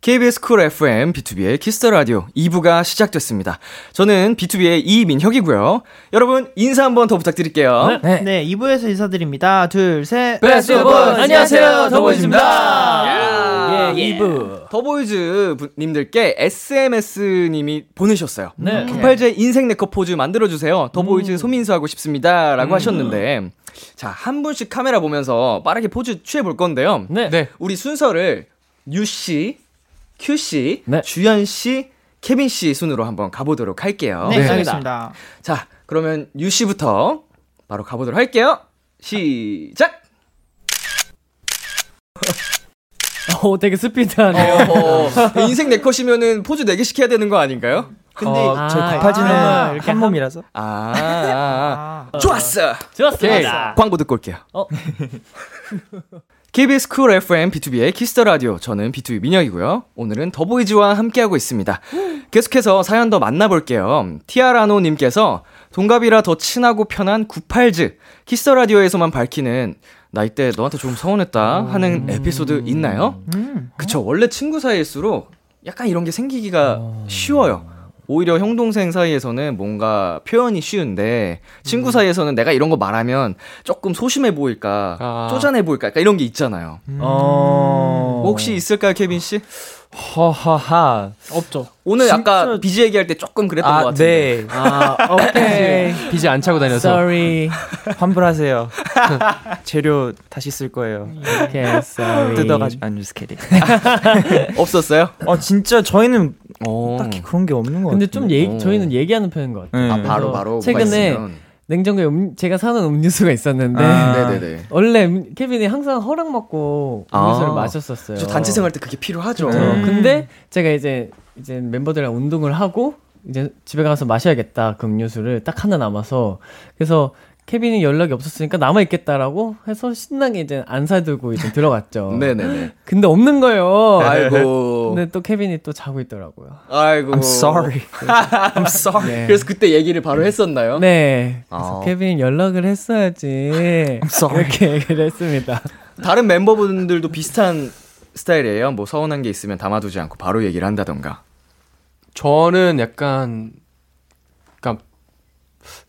KBS 쿨 FM 비투비의 키스 더 라디오 2부가 시작됐습니다. 저는 비투비의 이민혁이고요. 여러분 인사 한번 더 부탁드릴게요. 네. 네, 2부에서 인사드립니다. 둘, 셋. Best of 안녕하세요 더보이즈입니다. 야, 예, 2부. 더보이즈 분- 님들께 SMS님이 보내셨어요. 네. 98즈 인생 네컷 포즈 만들어 주세요. 더보이즈 손민수 하고 싶습니다. 라고 하셨는데, 자, 한 분씩 카메라 보면서 빠르게 포즈 취해 볼 건데요. 네. 네. 우리 순서를 뉴 씨, 큐 씨, 네. 주연 씨, 케빈 씨 순으로 한번 가보도록 할게요. 네, 네. 알겠습니다. 자, 그러면 뉴 씨부터 바로 가보도록 할게요. 시작! 오, 되게 스피드하네요. 어, 인생 네컷이면은 포즈 4개씩 해야 되는 거 아닌가요? 근데 어, 저희 아, 구파지는 아, 이렇게 한 몸이라서. 아, 아, 아, 좋았어. 좋았습니다. 광고 듣고 올게요. 어. KBS 쿨 FM 비투비의 키스 더 라디오. 저는 B2B 민혁이고요. 오늘은 더보이즈와 함께하고 있습니다. 계속해서 사연 더 만나볼게요. 티아라노 님께서 동갑이라 더 친하고 편한 98즈 키스 더 라디오에서만 밝히는 나 이때 너한테 좀 서운했다 하는 에피소드 있나요? 음. 그쵸. 원래 친구 사이일수록 약간 이런 게 생기기가 쉬워요. 오히려 형 동생 사이에서는 뭔가 표현이 쉬운데 친구 사이에서는 내가 이런 거 말하면 조금 소심해 보일까, 아. 쪼잔해 보일까, 약간 이런 게 있잖아요. 어. 뭐 혹시 있을까요, 케빈 씨? 허하하. 없죠. 오늘 진짜- 아까 비즈 얘기할 때 조금 그랬던 것 아, 같은데. 네. 아, 오케이. 비즈 안 차고 다녀서. Sorry. 환불하세요. 재료 다시 쓸 거예요. 오케이, sorry. 뜯어가지고 안 주스 캐리. 없었어요? 어 진짜 저희는 어. 딱히 그런 게 없는 것 근데 같아요. 좀 얘기, 어. 저희는 얘기하는 편인 것 같아요. 네. 아, 바로, 바로. 뭐가 최근에 있으면. 냉장고에 음, 제가 사는 음료수가 있었는데 아. 네네네. 원래 음- 케빈이 항상 허락 먹고 아. 음료수를 마셨었어요. 저 단체 생활 때 그게 필요하죠. 음. 근데 제가 이제 이제 멤버들이랑 운동을 하고 이제 집에 가서 마셔야겠다 그 음료수를 딱 하나 남아서 그래서 케빈이 연락이 없었으니까 남아 있겠다라고 해서 신나게 이제 안 사들고 이제 들어갔죠. 네네네. 근데 없는 거예요. 아이고. 근데 또 케빈이 또 자고 있더라고요. 아이고. I'm sorry. I'm sorry. 네. 그래서 그때 얘기를 바로 했었나요? 네. 그래서 아. 케빈이 연락을 했어야지. sorry. 이렇게 얘기를 했습니다. 다른 멤버분들도 비슷한 스타일이에요. 뭐 서운한 게 있으면 담아두지 않고 바로 얘기를 한다던가. 저는 약간,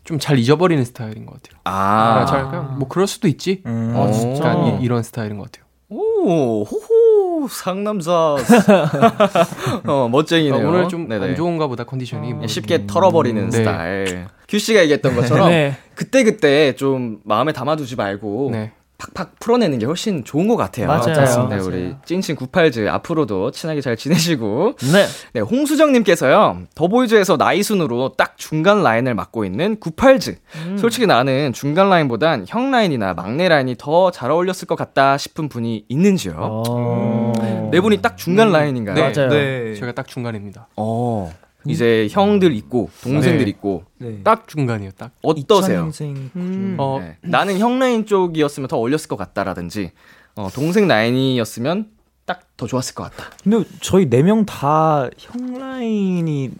좀 잘 잊어버리는 스타일인 것 같아요. 아, 잘, 그냥 뭐 그럴 수도 있지. 음. 어, 진짜? 약간 이, 이런 스타일인 것 같아요. 오, 호호, 상남자. 어, 멋쟁이네요. 아, 오늘 좀. 안 좋은가 보다 컨디션이. 뭐. 쉽게 털어버리는 네. 스타일. 큐 씨가 얘기했던 것처럼 네. 그때 그때 좀 마음에 담아두지 말고 네. 팍팍 풀어내는 게 훨씬 좋은 것 같아요. 맞아요. 네, 맞아요. 우리 찐친 98즈 앞으로도 친하게 잘 지내시고 네. 네, 홍수정님께서요, 더보이즈에서 나이 순으로 딱 중간 라인을 맡고 있는 98즈. 솔직히 나는 중간 라인보단 형 라인이나 막내 라인이 더 잘 어울렸을 것 같다 싶은 분이 있는지요? 어... 네 분이 딱 중간 라인인가요? 네. 맞아요. 네. 저희가 딱 중간입니다. 어, 이제 형들 있고, 동생들 네. 있고, 네. 딱 중간이에요, 딱. 어떠세요? 2000년생 음. 어, 네. 나는 형 라인 쪽이었으면 더 어울렸을 것 같다라든지, 어, 동생 라인이었으면 딱 더 좋았을 것 같다. 근데 저희 네 명 다 형 라인이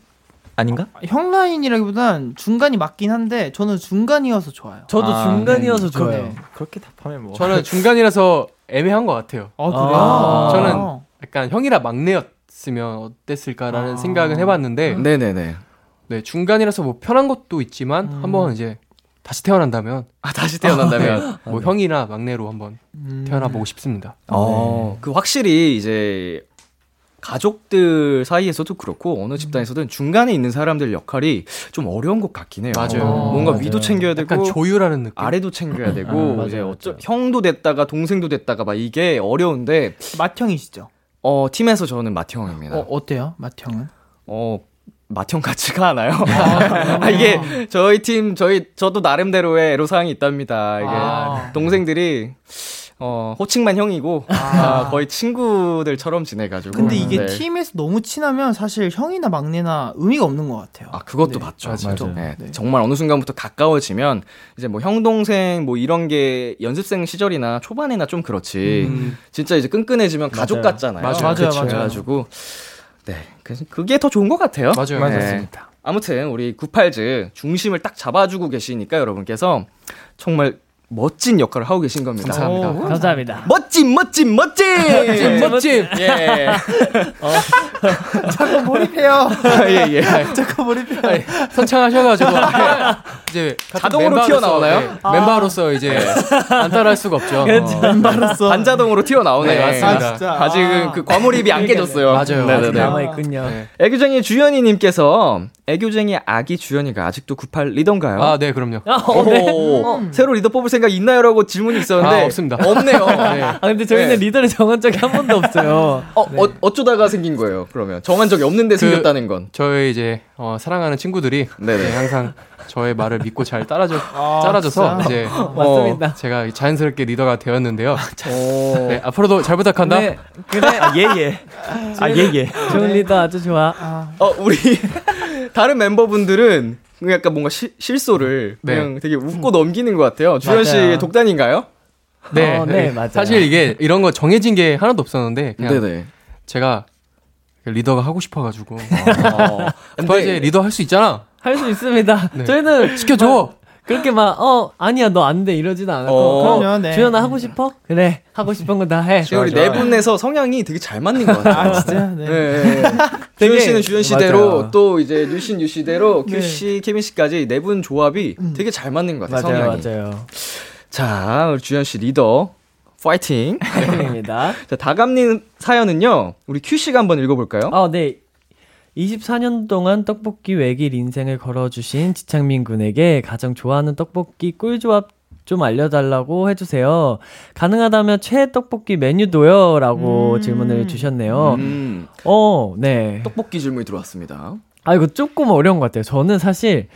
아닌가? 형 라인이라기보단 중간이 맞긴 한데 저는 중간이어서 좋아요. 저도 아, 중간이어서 네. 좋아요. 그렇게, 그렇게 답하면 뭐. 저는 중간이라서 애매한 것 같아요. 아 그래요? 아. 저는 약간 형이라 막내였 으면 어땠을까라는 아. 생각은 해봤는데, 네네네. 네, 중간이라서 뭐 편한 것도 있지만, 음. 한번 이제 다시 태어난다면, 아, 다시 태어난다면. 뭐 형이나 막내로 한번 음. 태어나 보고 싶습니다. 어, 그 확실히 이제 가족들 사이에서도 그렇고 어느 집단에서든 중간에 있는 사람들 역할이 좀 어려운 것 같긴 해요. 맞아요. 뭔가 맞아요. 위도 챙겨야 되고 약간 조율하는 느낌. 아래도 챙겨야 되고 아, 맞아요, 이제 맞아요. 어쩌 형도 됐다가 동생도 됐다가 막 이게 어려운데 맏형이시죠? 어 팀에서 저는 마티형입니다. 어 어때요, 맏형은? 어, 맏형 같지가 않아요. 아, 이게 저희 팀, 저희, 저도 나름대로의 애로사항이 있답니다. 이게 아. 동생들이, 어, 호칭만 형이고, 아, 거의 친구들처럼 지내가지고. 근데 이게 네. 팀에서 너무 친하면 사실 형이나 막내나 의미가 없는 것 같아요. 아, 그것도 네. 맞죠. 맞아요. 네, 네. 정말 어느 순간부터 가까워지면, 이제 뭐 형, 동생, 뭐 이런 게 연습생 시절이나 초반이나 좀 그렇지. 음. 진짜 이제 끈끈해지면 가족 맞아요. 같잖아요. 맞아요. 맞아요, 그쵸. 맞아요. 그래가지고, 네. 그래서 그게 더 좋은 것 같아요. 맞아요. 네. 아무튼 우리 98즈 중심을 딱 잡아주고 계시니까 여러분께서 정말 멋진 역할을 하고 계신 겁니다. 감사합니다. 오, 감사합니다. 멋진 멋진 멋진 멋짐. 예. 자꾸 몰입해요. 예, 예. 자꾸 몰입해요. 아니, 선창하셔가지고 이제 같은 자동으로 튀어나오나요? 네, 멤버로서 이제 안 따라할 수가 없죠. 멤버로서. 반자동으로 튀어나오네. 네, 맞습니다. 아, 진짜. 아직은 그 과몰입이 안 깨졌어요. 맞아요. 네네네. 남아있군요. 네. 애교쟁이 주연이님께서 애교쟁이 아기 주연이가 아직도 98 리더인가요? 아, 네, 그럼요. 아, 어, 네. 오, 새로 리더 뽑을 생각 있나요?라고 질문이 있었는데 아, 없습니다. 없네요. 네. 아, 근데 저희는 네. 리더를 정한 적이 한 번도 없어요. 어, 어 어쩌다가 생긴 거예요? 그러면 정한 적이 없는데 그- 생겼다는 건. 저의 이제 어, 사랑하는 친구들이 네네. 네, 항상 저의 말을 믿고 잘 따라줘, 아, 따라줘서 진짜? 이제 맞습니다. 제가 자연스럽게 리더가 되었는데요. 오. 네, 앞으로도 잘 부탁한다. 네, 그래. 아, 예, 예. 아, 예, 예. 좋은 리더 아주 좋아. 어, 우리 다른 멤버분들은 그 약간 뭔가 시, 실소를 네. 그냥 되게 웃고 넘기는 것 같아요. 주현 씨 맞아요. 독단인가요? 네, 어, 네, 맞아요. 사실 이게 이런 거 정해진 게 하나도 없었는데 그냥 네네. 제가 리더가 하고 싶어가지고 어, 오빠 이제 리더 할 수 있잖아. 할 수 있습니다. 네. 저희는 시켜줘. 그렇게 막, 어, 아니야, 너 안 돼. 이러지는 않았고. 어, 그럼요, 네. 주연아, 하고 싶어? 그래. 하고 싶은 거 다 해. 우리 네 분에서 성향이 되게 잘 맞는 것 같아요. 아, 진짜? 네. 네, 네. 주연 되게- 씨는 주연 씨대로 맞아요. 또 이제 뉴 씬 뉴 씨대로 네. 큐 씨, 케빈 씨까지 네 분 조합이 되게 잘 맞는 것 같아요. 맞아요, 성향이. 맞아요. 자, 우리 주연 씨 리더 파이팅. 입니다. 자, 다감님 사연은요. 우리 큐 씨가 한번 읽어볼까요? 아, 네. 24년 동안 떡볶이 외길 인생을 걸어주신 지창민 군에게 가장 좋아하는 떡볶이 꿀조합 좀 알려달라고 해주세요. 가능하다면 최애 떡볶이 메뉴도요. 라고 음. 질문을 주셨네요. 음, 어, 네. 떡볶이 질문이 들어왔습니다. 아, 이거 조금 어려운 것 같아요. 저는 사실,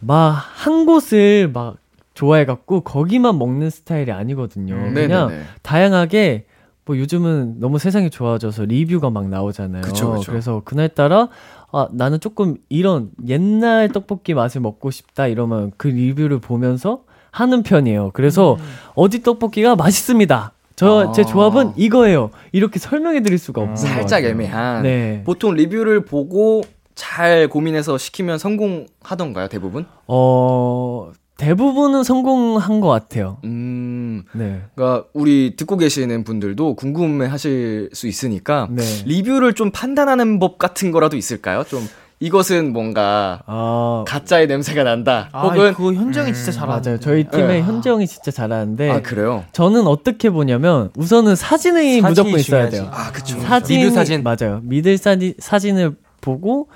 막, 한 곳을 막 좋아해갖고, 거기만 먹는 스타일이 아니거든요. 음, 그냥 네네네. 다양하게, 뭐 요즘은 너무 세상이 좋아져서 리뷰가 막 나오잖아요. 그쵸, 그쵸. 래서 그날따라, 아, 나는 조금 이런 옛날 떡볶이 맛을 먹고 싶다 이러면 그 리뷰를 보면서 하는 편이에요. 그래서 어디 떡볶이가 맛있습니다. 저, 제 아. 조합은 이거예요. 이렇게 설명해 드릴 수가 없는 것 살짝. 애매한. 네. 보통 리뷰를 보고 잘 고민해서 시키면 성공하던가요, 대부분? 어, 대부분은 성공한 것 같아요. 음, 네. 그러니까 우리 듣고 계시는 분들도 궁금해 하실 수 있으니까 네. 리뷰를 좀 판단하는 법 같은 거라도 있을까요? 좀 이것은 뭔가 아, 가짜의 냄새가 난다. 아, 혹은 그거 현정이 진짜 잘하는데. 맞아요. 저희 팀의 네. 현정이 진짜 잘하는데 아, 그래요? 저는 어떻게 보냐면 우선은 사진이 사진이 무조건 있어야 중요하지. 돼요. 아, 그쵸. 사진 리뷰 사진. 맞아요. 믿을 사진 사진을 보고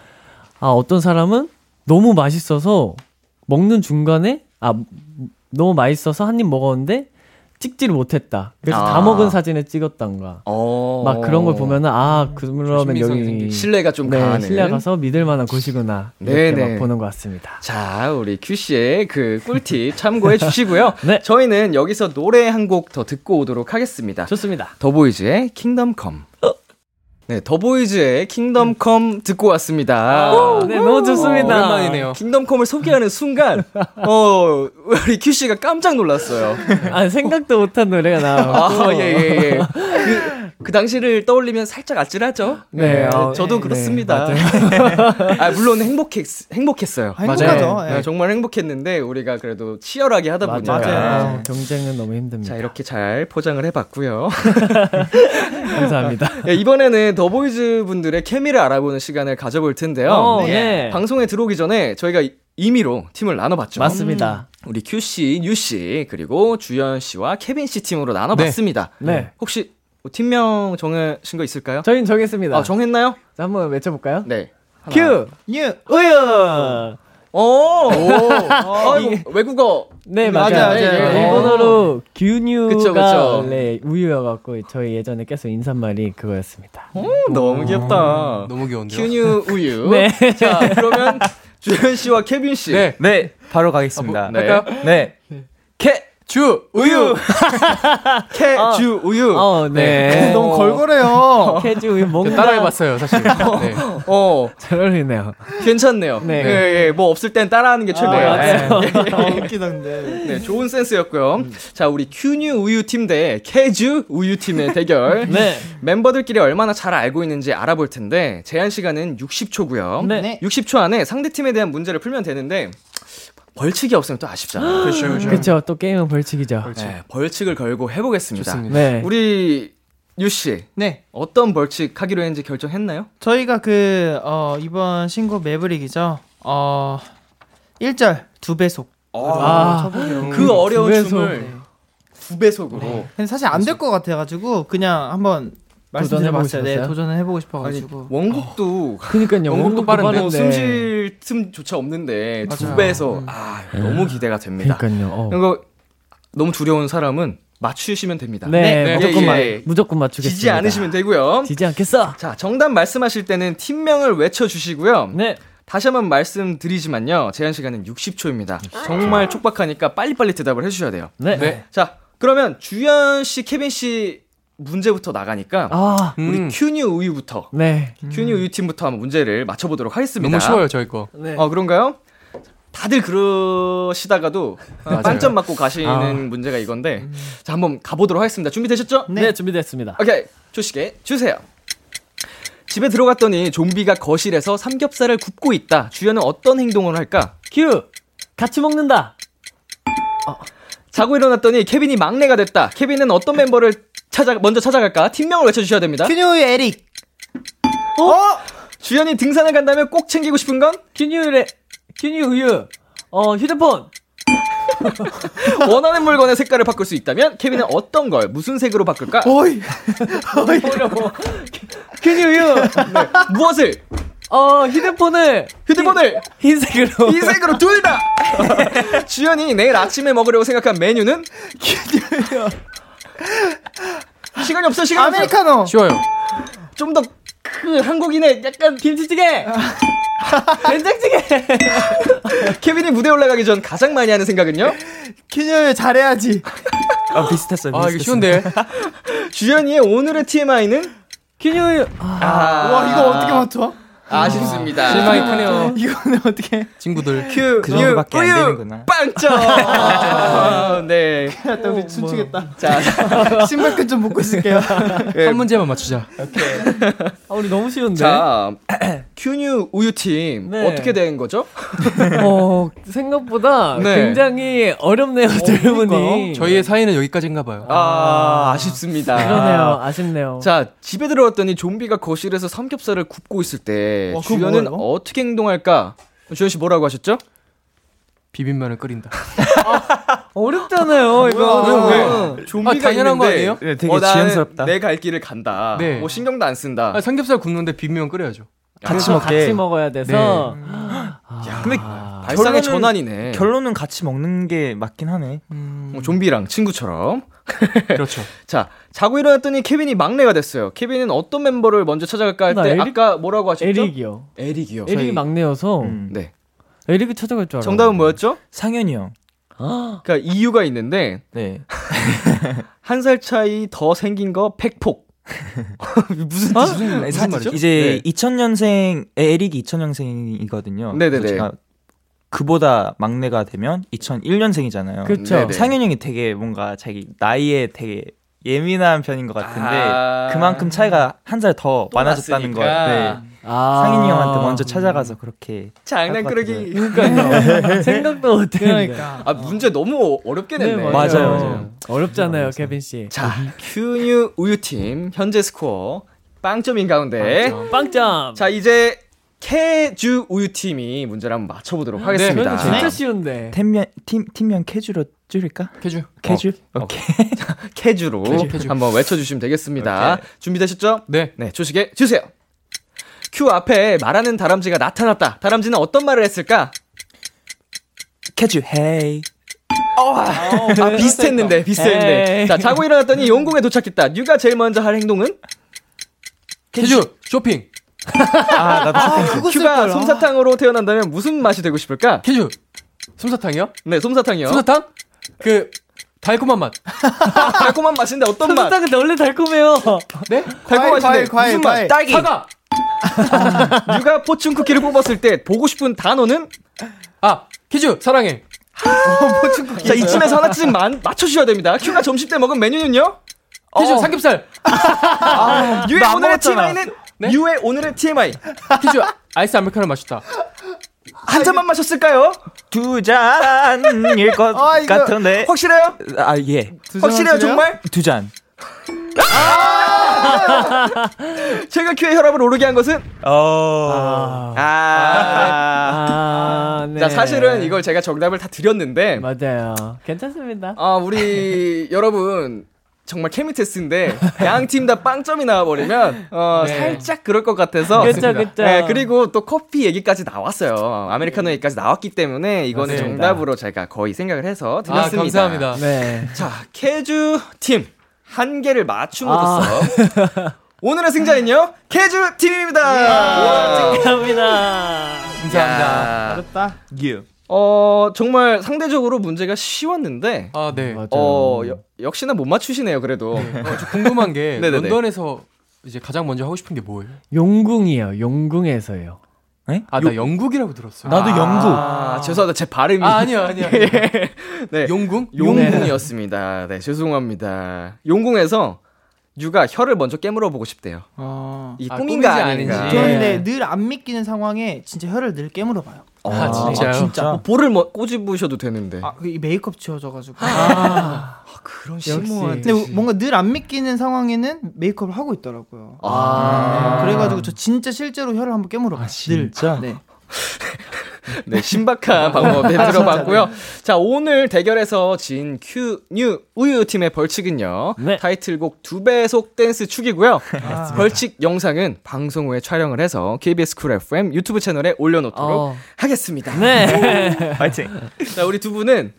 아 어떤 사람은 너무 맛있어서 먹는 중간에 아 너무 맛있어서 한 입 먹었는데 찍지를 못했다. 그래서 아. 다 먹은 사진을 찍었던가. 어. 막 그런 걸 보면은 아 그러면 조심성이 여기 생기지. 신뢰가 좀 네, 가는. 신뢰 가서 믿을 만한 곳이구나 이렇게 네네. 막 보는 것 같습니다. 자, 우리 큐 씨의 그 꿀팁 참고해 주시고요. 네. 저희는 여기서 노래 한 곡 더 듣고 오도록 하겠습니다. 좋습니다. 더보이즈의 Kingdom Come. 네, 더보이즈의 Kingdom Come 듣고 왔습니다. 네, 너무 좋습니다. 오랜만이네요. Kingdom Come을 소개하는 순간 어, 우리 큐 씨가 깜짝 놀랐어요. 아 생각도 못한 노래가 나와서 아, 예, 예, 예. 그, 그 당시를 떠올리면 살짝 아찔하죠? 네, 어, 저도 네, 그렇습니다. 아, 물론 행복했, 행복했어요. 아. 맞아요. 예. 네, 정말 행복했는데 우리가 그래도 치열하게 하다 보니까 맞아요. 경쟁은 너무 힘듭니다. 자 이렇게 잘 포장을 해봤고요. 감사합니다. 예, 이번에는 더보이즈 분들의 케미를 알아보는 시간을 가져볼 텐데요. 어, 네. 네. 방송에 들어오기 전에 저희가 이- 임의로 팀을 나눠봤죠. 맞습니다. 우리 큐 씨, 뉴 씨, 그리고 주연 씨와 케빈 씨 팀으로 나눠봤습니다. 네. 혹시 뭐 팀명 정하신 거 있을까요? 저희는 정했습니다. 아 정했나요? 자, 한번 외쳐볼까요? 네. 하나. 큐! 예. 우유! 오, 아, 이거 외국어. 네, 맞아요, 맞아요. 맞아요. 네, 네. 일본어로 牛乳가 그쵸, 그쵸. 원래 우유여갖고 저희 예전에 계속 인사말이 그거였습니다. 너무 귀엽다. 너무 귀여운데요. 큐뉴 우유. 네. 자, 그러면 주연 씨와 케빈 씨. 네. 네, 바로 가겠습니다. 네. 할까요? 네. 캐, 주 우유. 캐, 주, 우유. 어, 네. 너무 걸걸해요. 캐주 우유 뭔가 따라해봤어요, 사실. 네. 어, 잘 어울리네요. 괜찮네요. 네. 네. 예, 예, 뭐 없을 땐 따라하는 게 최고예요. 아, 맞아요. 아, 웃기다 근데. 네, 좋은 센스였고요. 자, 우리 큐뉴 우유 팀 대 캐주 우유 팀의 대결. 네. 멤버들끼리 얼마나 잘 알고 있는지 알아볼 텐데 제한 시간은 60초고요. 네. 네. 60초 안에 상대 팀에 대한 문제를 풀면 되는데 벌칙이 없으면 또 아쉽잖아요. 그렇죠, 그렇죠. 그쵸. 또 게임은 벌칙이죠. 네, 벌칙을 걸고 해보겠습니다. 좋습니다. 네. 우리 유 씨, 네. 어떤 벌칙 하기로 했는지 결정했나요? 저희가 그 어, 이번 신곡 매브릭이죠. 어 1절 두 배속. 아, 쳐보기로. 그 어려운. 춤을 두 배속으로. 근데 사실 안 될 것 같아가지고 그냥 한번 말씀드려봤어요. 네? 도전을 해보고 싶어가지고. 원곡도 그니까요. 원곡도 빠른데. 뭐 숨쉴 틈조차 없는데 두 배에서 아 너무 기대가 됩니다. 그니까요. 어. 이거 너무 두려운 사람은 맞추시면 됩니다. 네, 네, 무조건, 예, 맞, 예. 무조건 맞추겠습니다. 지지 않으시면 되고요. 지지 않겠어. 자, 정답 말씀하실 때는 팀명을 외쳐주시고요. 네. 다시 한번 말씀드리지만요. 제한 시간은 60초입니다. 정말 촉박하니까 빨리빨리 대답을 해주셔야 돼요. 네. 네. 자, 그러면 주현 씨, 케빈 씨 문제부터 나가니까 아, 우리 음, 큐뉴 우유부터 네. 큐뉴 우유 팀부터 한번 문제를 맞춰보도록 하겠습니다. 너무 쉬워요, 저희 거. 네. 어 그런가요? 다들 그러시다가도. 빵점 맞고 가시는 아. 문제가 이건데 자 한번 가보도록 하겠습니다. 준비되셨죠? 네. 준비됐습니다. 오케이 초시계 주세요. 집에 들어갔더니 좀비가 거실에서 삼겹살을 굽고 있다. 주연은 어떤 행동을 할까? 큐! 같이 먹는다. 자고 일어났더니 케빈이 막내가 됐다. 케빈은 어떤 멤버를 찾아 먼저 찾아갈까? 팀명을 외쳐주셔야 됩니다. 큐뉴 에릭. 주연이 등산을 간다면 꼭 챙기고 싶은 건 큐뉴의 큐뉴 우유. 어, 휴대폰. 원하는 물건의 색깔을 바꿀 수 있다면 케빈은 어떤 걸 무슨 색으로 바꿀까? 어이. 큐뉴 우유. 무엇을 어, 휴대폰을 휴대폰을 흰 색으로. 흰색으로 둘 다. 주연이 내일 아침에 먹으려고 생각한 메뉴는 시간이 없어 시간이 없어. 아메리카노. 쉬워요. 좀 더 그 한국인의 약간 김치찌개. 된장찌개. 케빈이 무대 올라가기 전 가장 많이 하는 생각은요? 큐뉴 잘해야지. 아, 비슷했어요. 아, 이게 비슷했어요. 쉬운데. 주연이의 오늘의 TMI는 큐뉴 우유. 아, 와 이거 어떻게 맞춰? 아쉽습니다. 실망이 크네요. 이거는 어떻게? 친구들. 큐, 그 정도밖에 안 우유, 되는구나. 빵점. 네. 나 우리 춤추겠다. 자, 신발끈 좀 묶고 있을게요. 한 문제만 맞추자. 아, 우리 너무 쉬운데. 자, 큐뉴 우유 팀 네. 어떻게 된 거죠? 어, 생각보다 네. 굉장히 어렵네요, 질문이. 저희의 사이는 여기까지인가 봐요. 아, 아 쉽습니다. 그러네요. 아쉽네요. 자, 집에 들어왔더니 좀비가 거실에서 삼겹살을 굽고 있을 때 와, 주연은 뭐야? 어떻게 행동할까? 주연 씨 뭐라고 하셨죠? 비빔면을 끓인다. 어렵잖아요, 이거. 왜? 좀비가 아, 당연한 거 있는데 아니에요? 네, 되게 어, 지연스럽다. 내 갈 길을 간다. 네. 뭐 신경도 안 쓴다. 아, 삼겹살 굽는데 비빔면 끓여야죠. 같이 먹게. 같이 먹어야 돼서. 야, 근데 발상의 결론은- 전환이네. 결론은 같이 먹는 게 맞긴 하네. 뭐 좀비랑 친구처럼. 그렇죠. 자, 자고 일어났더니 케빈이 막내가 됐어요. 케빈은 어떤 member를 먼저 찾아갈까 할나때 에릭? 아까 뭐라고 하셨죠? 에릭이요. 에릭이요. 에릭이 막내여서 음. 네. 에릭이 찾아갈 줄 알아. 정답은 뭐였죠? 상현이 형. 그러니까 이유가 있는데 네. 한 살 차이 더 생긴 거 팩폭. 무슨 어? 무슨, 말이죠? 이제 2000년생 에릭이 2000년생이거든요. 네네네. 제가 그보다 막내가 되면 2001년생이잖아요. 그쵸. 네네. 상현 형이 되게 뭔가 자기 나이에 되게 예민한 편인 것 같은데 아. 그만큼 차이가 한 살더또 많아졌다는 거. 네. 아. 상현이 형한테 먼저 찾아가서 그렇게 장난꾸러기. 그러니까요. 생각도 못했는데. 그러니까. 아 문제 너무 어렵게 냈네. 네, 맞아요, 맞아요. 어렵잖아요, 케빈 씨. 자, 큐뉴 우유팀 현재 스코어 빵점인 가운데 빵점. 자 이제 캐주 우유팀이 문제를 한번 맞춰보도록 하겠습니다. 이건 진짜 쉬운데. 팀명 팀 팀명 캐주로 줄일까? 캐주. 캐주. 어. 오케이. 캐주로 캐주, 캐주. 한번 외쳐주시면 되겠습니다. 준비되셨죠? 네. 네, 초시계 주세요. 큐 앞에 말하는 다람쥐가 나타났다. 다람쥐는 어떤 말을 했을까? 캐주 hey. 아, 비슷했는데, 비슷했는데. 에이. 자, 자고 일어났더니 용궁에 도착했다. 뉴가 제일 먼저 할 행동은? 캐주 쇼핑. 아 나도 아, 그거 쓸 큐가 걸. 솜사탕으로 태어난다면 무슨 맛이 되고 싶을까? 캐주 솜사탕이요? 네, 솜사탕이요. 솜사탕? 그 달콤한 맛. 달콤한 맛인데 어떤 맛? 솜사탕은 원래 달콤해요. 네? 달콤한 과일, 맛인데 과일, 무슨 맛? 과일. 딸기. 사과. 뉴가 포춘 쿠키를 뽑았을 때 보고 싶은 단어는? 아 캐주 사랑해. 자, 이쯤에서 하나쯤 만- 맞춰주셔야 됩니다. 큐가 점심 때 먹은 메뉴는요? 캐주 어. 삼겹살. 유의 나안 오늘의. TMI는? 네? 유의 오늘의 TMI. 캐주 아이스 아메리카노 마셨다. 한 잔만 마셨을까요? 두 잔일 것 아, 같은데. 확실해요? 아 예. 두잔 확실해요? 정말? 두 잔. 제가 큐의 혈압을 오르게 한 것은? 어. 아. 아, 네. 자, 사실은 이걸 제가 정답을 다 드렸는데, 맞아요. 괜찮습니다. 아, 우리 여러분, 정말 케미 테스트인데, 양 팀 다 빵점이 나와버리면, 어, 네. 살짝 그럴 것 같아서. 그쵸, 그쵸. 네, 그리고 또 커피 얘기까지 나왔어요. 아메리카노 얘기까지 나왔기 때문에, 이거는 맞습니다. 정답으로 제가 거의 생각을 해서 아 드렸습니다. 감사합니다. 네. 자, 캐주 팀. 한 개를 맞춘 아. 것으로서 오늘의 승자는요 캐주 팀입니다. 감사합니다. 감사합니다. 야, 어렵다. 유. 어 정말 상대적으로 문제가 쉬웠는데 아 네. 맞아요. 어 여- 역시나 못 맞추시네요. 그래도 어, 저 궁금한 게. 런던에서 이제 가장 먼저 하고 싶은 게 뭐예요? 용궁이에요. 용궁에서요. 아 나 영국이라고 들었어요. 나도 영국. 아, 죄송하다 제 발음이 아 아니요 아니요. 네 용궁? 용궁이었습니다. 네 죄송합니다. 용궁에서 유가 혀를 먼저 깨물어 보고 싶대요. 어. 이 아, 꿈인가 꿈인지 아닌가. 아닌지. 저는 예. 근데 늘 안 믿기는 상황에 진짜 혀를 늘 깨물어 봐요. 아, 진짜요? 진짜. 뭐 볼을 뭐 꼬집으셔도 되는데. 아, 그이 메이크업 지워져가지고. 그런 역시. 심오한. 근데 뭔가 늘 안 믿기는 상황에는 메이크업을 하고 있더라고요. 아. 네, 그래가지고 저 진짜 실제로 혀를 한번 깨물어 봐요. 진짜? 늘. 네. 네, 신박한 방법 네, 들어봤고요. 자, 오늘 대결에서 진 큐, 뉴, 우유 팀의 벌칙은요. 네. 타이틀곡 두 배속 댄스 추기고요. 벌칙 영상은 방송 후에 촬영을 해서 KBS 쿨 FM 유튜브 채널에 올려놓도록 어. 하겠습니다. 네. 파이팅. 자, 우리 두 분은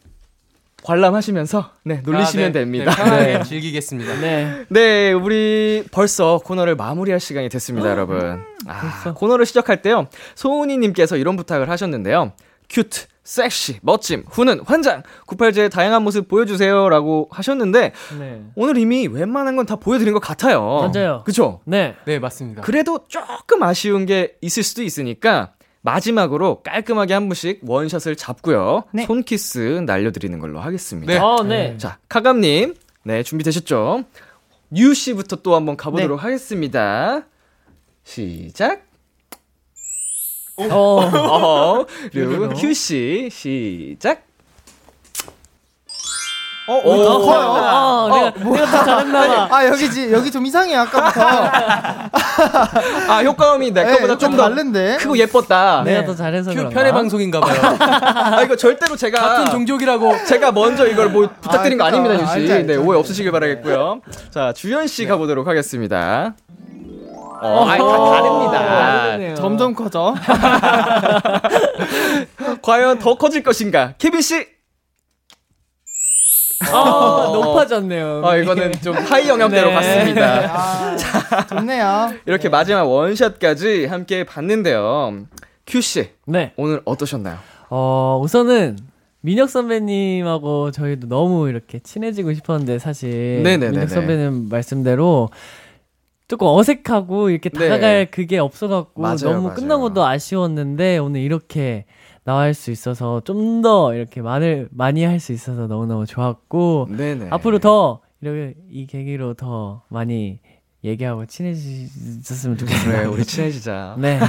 관람하시면서 네, 놀리시면 아, 네. 됩니다. 네, 편하게 네. 즐기겠습니다. 네. 네, 우리 벌써 코너를 마무리할 시간이 됐습니다, 여러분. 아? 코너를 시작할 때요. 소은이 님께서 이런 부탁을 하셨는데요. 큐트, 섹시, 멋짐, 후는 환장, 98제의 다양한 모습 보여주세요 라고 하셨는데 네. 오늘 이미 웬만한 건 다 보여드린 것 같아요. 맞아요. 그쵸? 네. 네 맞습니다. 그래도 조금 아쉬운 게 있을 수도 있으니까 마지막으로 깔끔하게 한 분씩 원샷을 잡고요. 네. 손키스 날려드리는 걸로 하겠습니다. 네. 어, 네. 자, 카감님. 네, 준비되셨죠? 유 씨부터 또 한번 가보도록 하겠습니다. 시작. 어. 어, 그리고 큐 씨, 시작. 어, 오, 더 커요. 어, 내가, 내가 더 잘했나 봐. 아 여기지 여기 좀 이상해 아까부터. 아, 효과음이 내 네, 거보다 좀좀더 다른데. 크고 예뻤다. 내가 더 잘해서 큐 그런가? 편애 방송인가 봐요. 아, 이거 절대로 제가. 같은 종족이라고. 제가 먼저 이걸 뭐 부탁드린 거 아, 아닙니다, 유 씨. 알죠, 알죠. 네, 오해 없으시길 바라겠고요. 자, 주연 씨 가보도록 하겠습니다. 어, 아니, 다 다릅니다. 다르네요. 점점 커져. 과연 더 커질 것인가? 케빈 씨. 아, 높아졌네요. 아, 이거는 좀 high 영역대로 네. 갔습니다. 아, 좋네요. 이렇게 마지막 원샷까지 함께 봤는데요. 큐 씨, 네. 오늘 어떠셨나요? 어, 우선은 민혁 선배님하고 저희도 너무 이렇게 친해지고 싶었는데 사실 네네네네. 민혁 선배님 말씀대로 조금 어색하고 이렇게 네. 다가갈 그게 없어갖고 맞아요, 너무 맞아요. 끝나고도 아쉬웠는데 오늘 이렇게 나갈 수 있어서 좀 더 이렇게 많을 많이 할 수 있어서 너무너무 좋았고 네네. 앞으로 더 이렇게 이 계기로 더 많이 얘기하고 친해지셨으면 좋겠어요. 그래, 우리 친해지자. 네.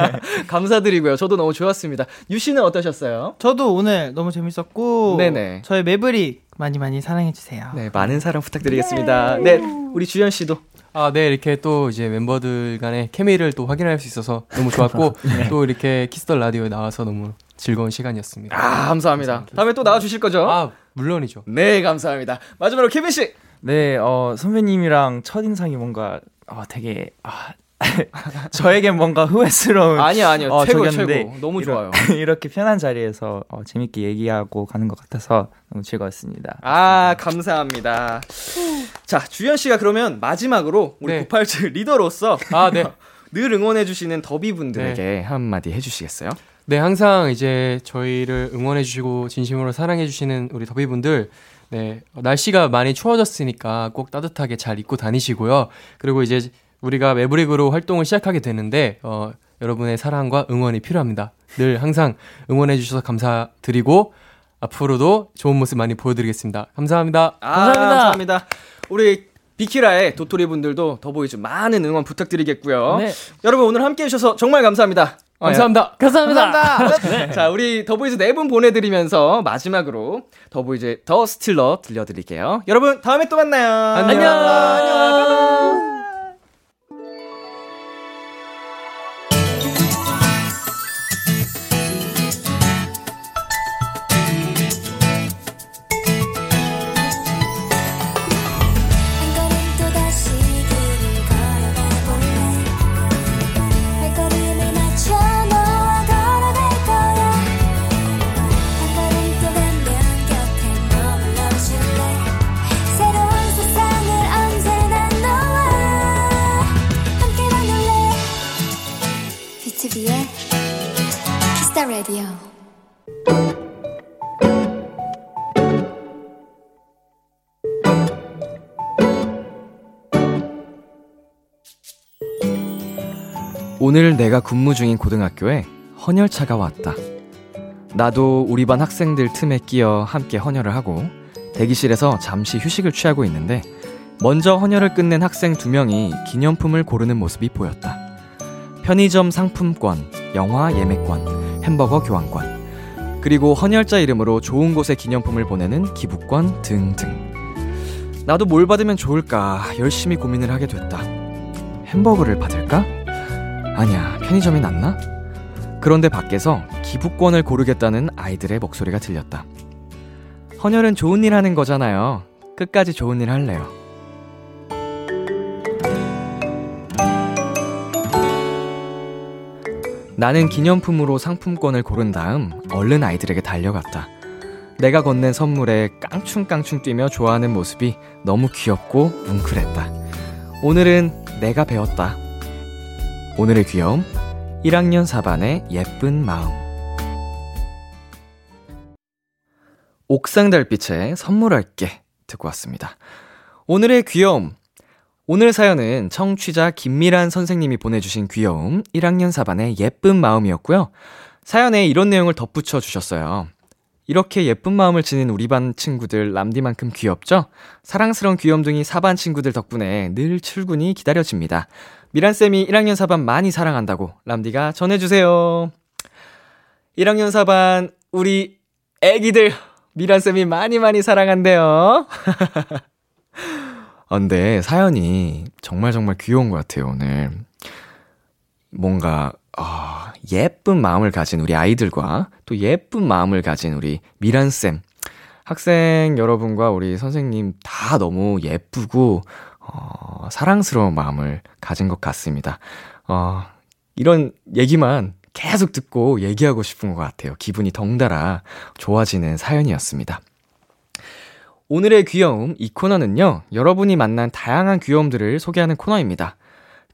감사드리고요. 저도 너무 좋았습니다. 유 씨는 어떠셨어요? 저도 오늘 너무 재밌었고 네네. 저희 매브릭 많이 많이 사랑해 주세요. 네, 많은 사랑 부탁드리겠습니다. 네, 우리 주연 씨도. 아, 네, 이렇게 또 이제 멤버들 간의 케미를 또 확인할 수 있어서 너무 좋았고, 또 이렇게 키스 더 라디오에 나와서 너무 즐거운 시간이었습니다. 아, 감사합니다. 다음에 또 나와 주실 거죠? 아, 물론이죠. 네, 감사합니다. 마지막으로 케빈 씨. 네, 어, 선배님이랑 첫인상이 뭔가 어, 되게 아, 저에겐 뭔가 후회스러운 아니요, 아니요. 어, 최고, 최고. 너무 좋아요. 이렇게 편한 자리에서 어, 재밌게 얘기하고 가는 것 같아서 너무 즐거웠습니다. 아, 감사합니다. 자, 주현 씨가 그러면 마지막으로 우리 네. 987 리더로서 아, 네. 늘 응원해 주시는 더비 분들에게 한마디 해주시겠어요? 네, 항상 이제 저희를 응원해주시고 진심으로 사랑해주시는 우리 더비분들, 네, 어, 날씨가 많이 추워졌으니까 꼭 따뜻하게 잘 입고 다니시고요. 그리고 이제 우리가 매브릭으로 활동을 시작하게 되는데, 어, 여러분의 사랑과 응원이 필요합니다. 늘 항상 응원해주셔서 감사드리고, 앞으로도 좋은 모습 많이 보여드리겠습니다. 감사합니다. 아, 감사합니다. 감사합니다. 우리 비키라의 도토리 분들도 더보이즈 많은 응원 부탁드리겠고요. 네. 여러분 오늘 함께 해주셔서 정말 감사합니다. 감사합니다. 감사합니다. 자, 우리 더보이즈 네 분 보내드리면서 마지막으로 더보이즈의 The Stealer 들려드릴게요. 여러분 다음에 또 만나요. 안녕. 안녕. 한 오늘 내가 근무 중인 고등학교에 헌혈차가 왔다. 나도 우리 반 학생들 틈에 끼어 함께 헌혈을 하고 대기실에서 잠시 휴식을 취하고 있는데 먼저 헌혈을 끝낸 학생 두 명이 기념품을 고르는 모습이 보였다. 편의점 상품권, 영화 예매권, 햄버거 교환권, 그리고 헌혈자 이름으로 좋은 곳에 기념품을 보내는 기부권 등등. 나도 뭘 받으면 좋을까 열심히 고민을 하게 됐다. 햄버거를 받을까? 아니야, 편의점이 낫나? 그런데 밖에서 기부권을 고르겠다는 아이들의 목소리가 들렸다. 헌혈은 좋은 일 하는 거잖아요. 끝까지 좋은 일 할래요. 나는 기념품으로 상품권을 고른 다음 얼른 아이들에게 달려갔다. 내가 건넨 선물에 깡충깡충 뛰며 좋아하는 모습이 너무 귀엽고 뭉클했다. 오늘은 내가 배웠다. 오늘의 귀여움 1학년 4반의 예쁜 마음 옥상 달빛에 선물할게 듣고 왔습니다. 오늘의 귀여움 오늘 사연은 청취자 김미란 선생님이 보내주신 귀여움 1학년 4반의 예쁜 마음이었고요. 사연에 이런 내용을 덧붙여 주셨어요. 이렇게 예쁜 마음을 지닌 우리 반 친구들 람디만큼 귀엽죠? 사랑스러운 귀염둥이 4반 친구들 덕분에 늘 출근이 기다려집니다. 미란쌤이 1학년 4반 많이 사랑한다고 람디가 전해주세요. 1학년 4반, 우리 애기들, 미란쌤이 많이 많이 사랑한대요. 아, 근데 사연이 정말 정말 귀여운 것 같아요, 오늘. 뭔가, 아, 예쁜 마음을 가진 우리 아이들과 또 예쁜 마음을 가진 우리 미란쌤. 학생 여러분과 우리 선생님 다 너무 예쁘고, 어, 사랑스러운 마음을 가진 것 같습니다. 어, 이런 얘기만 계속 듣고 얘기하고 싶은 것 같아요. 기분이 덩달아 좋아지는 사연이었습니다. 오늘의 귀여움, 이 코너는요, 여러분이 만난 다양한 귀여움들을 소개하는 코너입니다.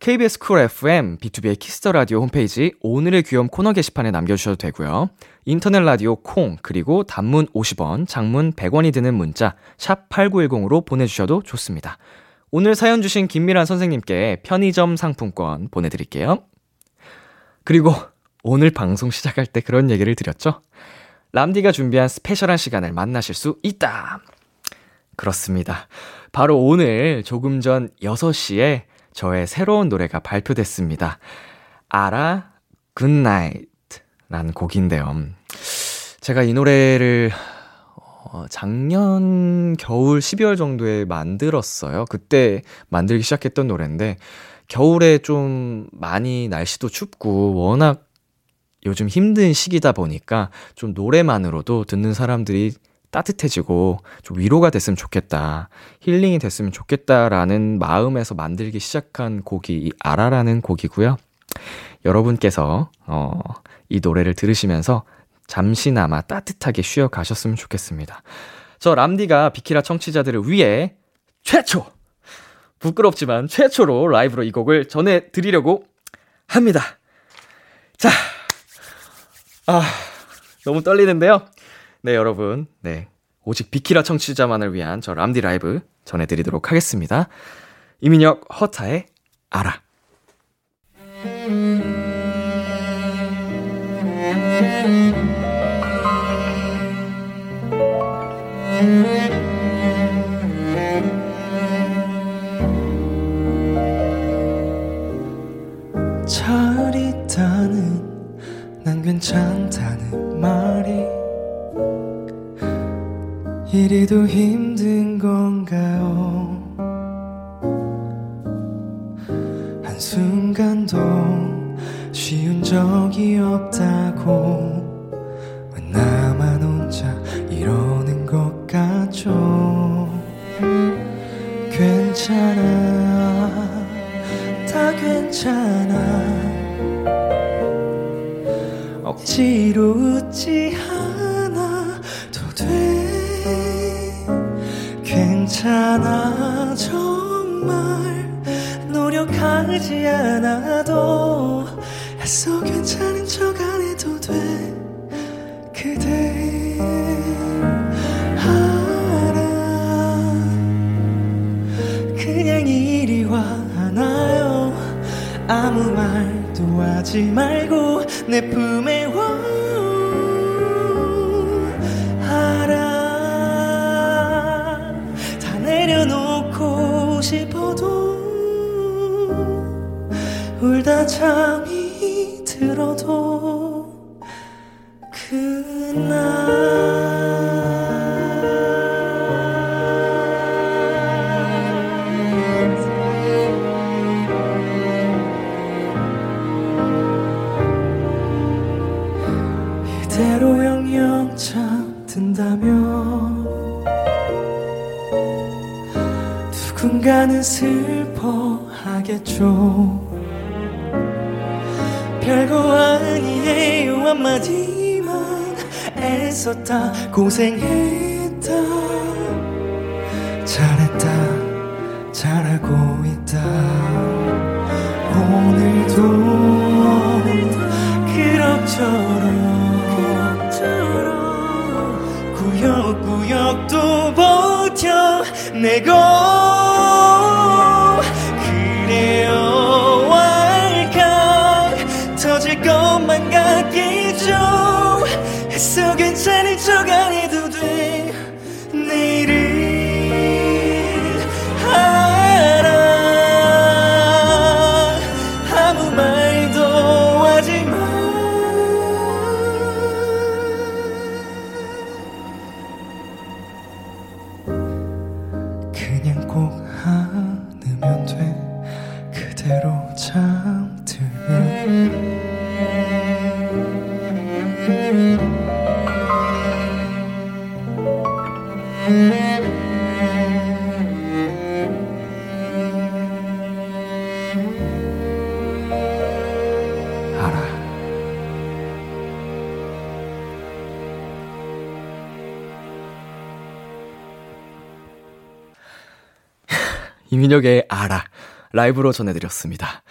KBS 쿨 FM, 비투비의 키스 더 라디오 홈페이지 오늘의 귀여움 코너 게시판에 남겨주셔도 되고요. 인터넷 라디오 콩, 그리고 단문 50원, 장문 100원이 드는 문자, 샵 8910으로 보내주셔도 좋습니다. 오늘 사연 주신 김미란 선생님께 편의점 상품권 보내드릴게요. 그리고 오늘 방송 시작할 때 그런 얘기를 드렸죠? 람디가 준비한 스페셜한 시간을 만나실 수 있다. 그렇습니다. 바로 오늘 조금 전 6시에 저의 새로운 노래가 발표됐습니다. 아라 Good Night 라는 곡인데요. 제가 이 노래를 어, 작년 겨울 12월 정도에 만들었어요. 그때 만들기 시작했던 노래인데 겨울에 좀 많이 날씨도 춥고 워낙 요즘 힘든 시기다 보니까 좀 노래만으로도 듣는 사람들이 따뜻해지고 좀 위로가 됐으면 좋겠다. 힐링이 됐으면 좋겠다라는 마음에서 만들기 시작한 곡이 이 아라라는 곡이고요. 여러분께서 어, 이 노래를 들으시면서 잠시나마 따뜻하게 쉬어 가셨으면 좋겠습니다. 저 람디가 비키라 청취자들을 위해 최초 부끄럽지만 최초로 라이브로 이 곡을 전해드리려고 합니다. 자, 아, 너무 떨리는데요. 네, 여러분. 네. 오직 비키라 청취자만을 위한 저 람디 라이브 전해드리도록 하겠습니다. 이민혁 허타의 알아. 잘 있다는 난 괜찮다는 말이 이리도 힘든 건가요? 한순간도 쉬운 적이 없다고 왜나 괜찮아. 다 괜찮아. 억지로 웃지 않아도 돼. 괜찮아. 정말 노력하지 않아도 애써 괜찮은 척 안 해도 아무 말도 하지 말고 내 품에 와. 알아 다 내려놓고 싶어도 울다 잠이 들어도 애썼다. 고생했 이민혁의 알아. 라이브로 전해드렸습니다.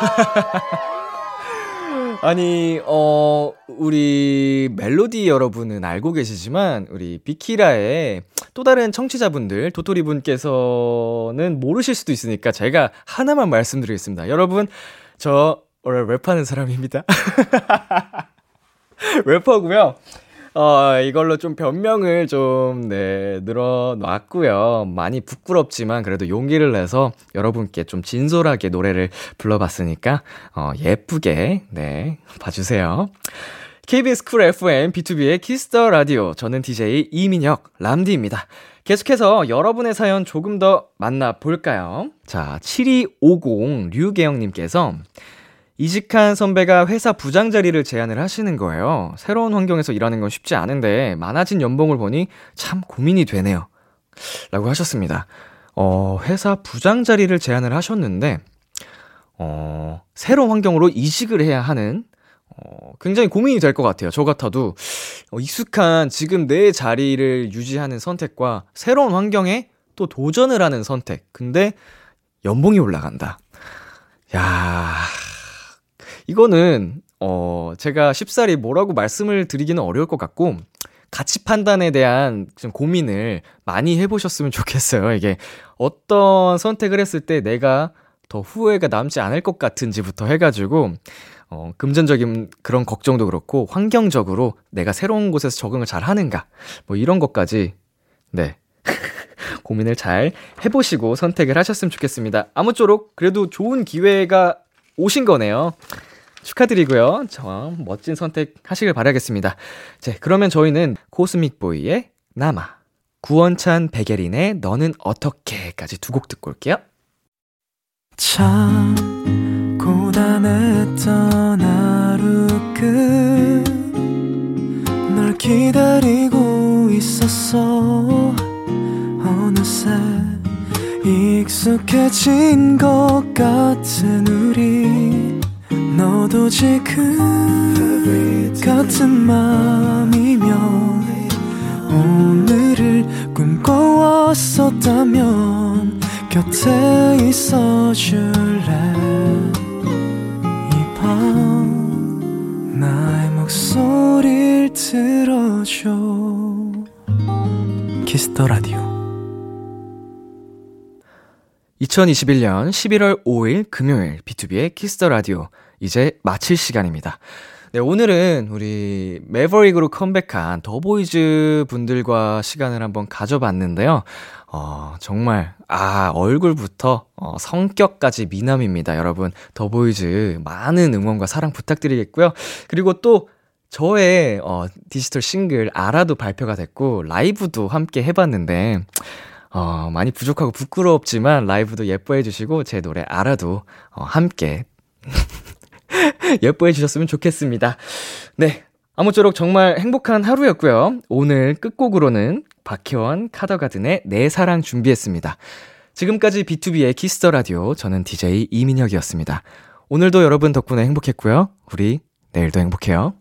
아니, 어, 우리 멜로디 여러분은 알고 계시지만, 우리 비키라의 또 다른 청취자분들, 도토리 분께서는 모르실 수도 있으니까 제가 하나만 말씀드리겠습니다. 여러분, 저 원래 랩하는 사람입니다. 래퍼고요. 어, 이걸로 좀 변명을 좀, 네, 늘어놨고요. 많이 부끄럽지만 그래도 용기를 내서 여러분께 좀 진솔하게 노래를 불러봤으니까, 어, 예쁘게, 네, 봐주세요. KBS Cool FM 비투비의 Kiss the Radio. 저는 DJ 이민혁, 람디입니다. 계속해서 여러분의 사연 조금 더 만나볼까요? 자, 7250 류계영님께서 이직한 선배가 회사 부장 자리를 제안을 하시는 거예요. 새로운 환경에서 일하는 건 쉽지 않은데 많아진 연봉을 보니 참 고민이 되네요. 라고 하셨습니다. 어, 회사 부장 자리를 제안을 하셨는데, 어, 새로운 환경으로 이직을 해야 하는, 어, 굉장히 고민이 될 것 같아요. 저 같아도, 어, 익숙한 지금 내 자리를 유지하는 선택과 새로운 환경에 또 도전을 하는 선택. 근데 연봉이 올라간다. 야 이거는, 어, 제가 쉽사리 뭐라고 말씀을 드리기는 어려울 것 같고, 가치 판단에 대한 좀 고민을 많이 해보셨으면 좋겠어요. 이게 어떤 선택을 했을 때 내가 더 후회가 남지 않을 것 같은지부터 해가지고, 어, 금전적인 그런 걱정도 그렇고, 환경적으로 내가 새로운 곳에서 적응을 잘 하는가, 뭐 이런 것까지, 네. 고민을 잘 해보시고 선택을 하셨으면 좋겠습니다. 아무쪼록 그래도 좋은 기회가 오신 거네요. 축하드리고요. 저 멋진 선택 하시길 바라겠습니다. 자, 그러면 저희는 코스믹 보이의 남아, 구원찬 백예린의 너는 어떻게까지 두 곡 듣고 올게요. 참 고단했던 하루 끝널 기다리고 있었어 어느새 익숙해진 것 같은 우리 너도 지금 같은 맘이면 오늘을 꿈꿔왔었다면 곁에 있어줄래? 이 밤 나의 목소리를 들어줘. Kiss the Radio. 2021년 11월 5일 금요일 비투비의 Kiss the Radio 이제 마칠 시간입니다. 네, 오늘은 우리 매버릭으로 컴백한 더보이즈 분들과 시간을 한번 가져봤는데요. 어, 정말, 아, 얼굴부터, 어, 성격까지 미남입니다. 여러분, 더보이즈 많은 응원과 사랑 부탁드리겠고요. 그리고 또, 저의, 어, 디지털 싱글, 아라도 발표가 됐고, 라이브도 함께 해봤는데, 어, 많이 부족하고 부끄럽지만 라이브도 예뻐해 주시고 제 노래 알아도 어, 함께 예뻐해 주셨으면 좋겠습니다. 네. 아무쪼록 정말 행복한 하루였고요. 오늘 끝곡으로는 박혜원 카더가든의 내 사랑 준비했습니다. 지금까지 비투비의 Kiss the Radio 저는 DJ 이민혁이었습니다. 오늘도 여러분 덕분에 행복했고요. 우리 내일도 행복해요.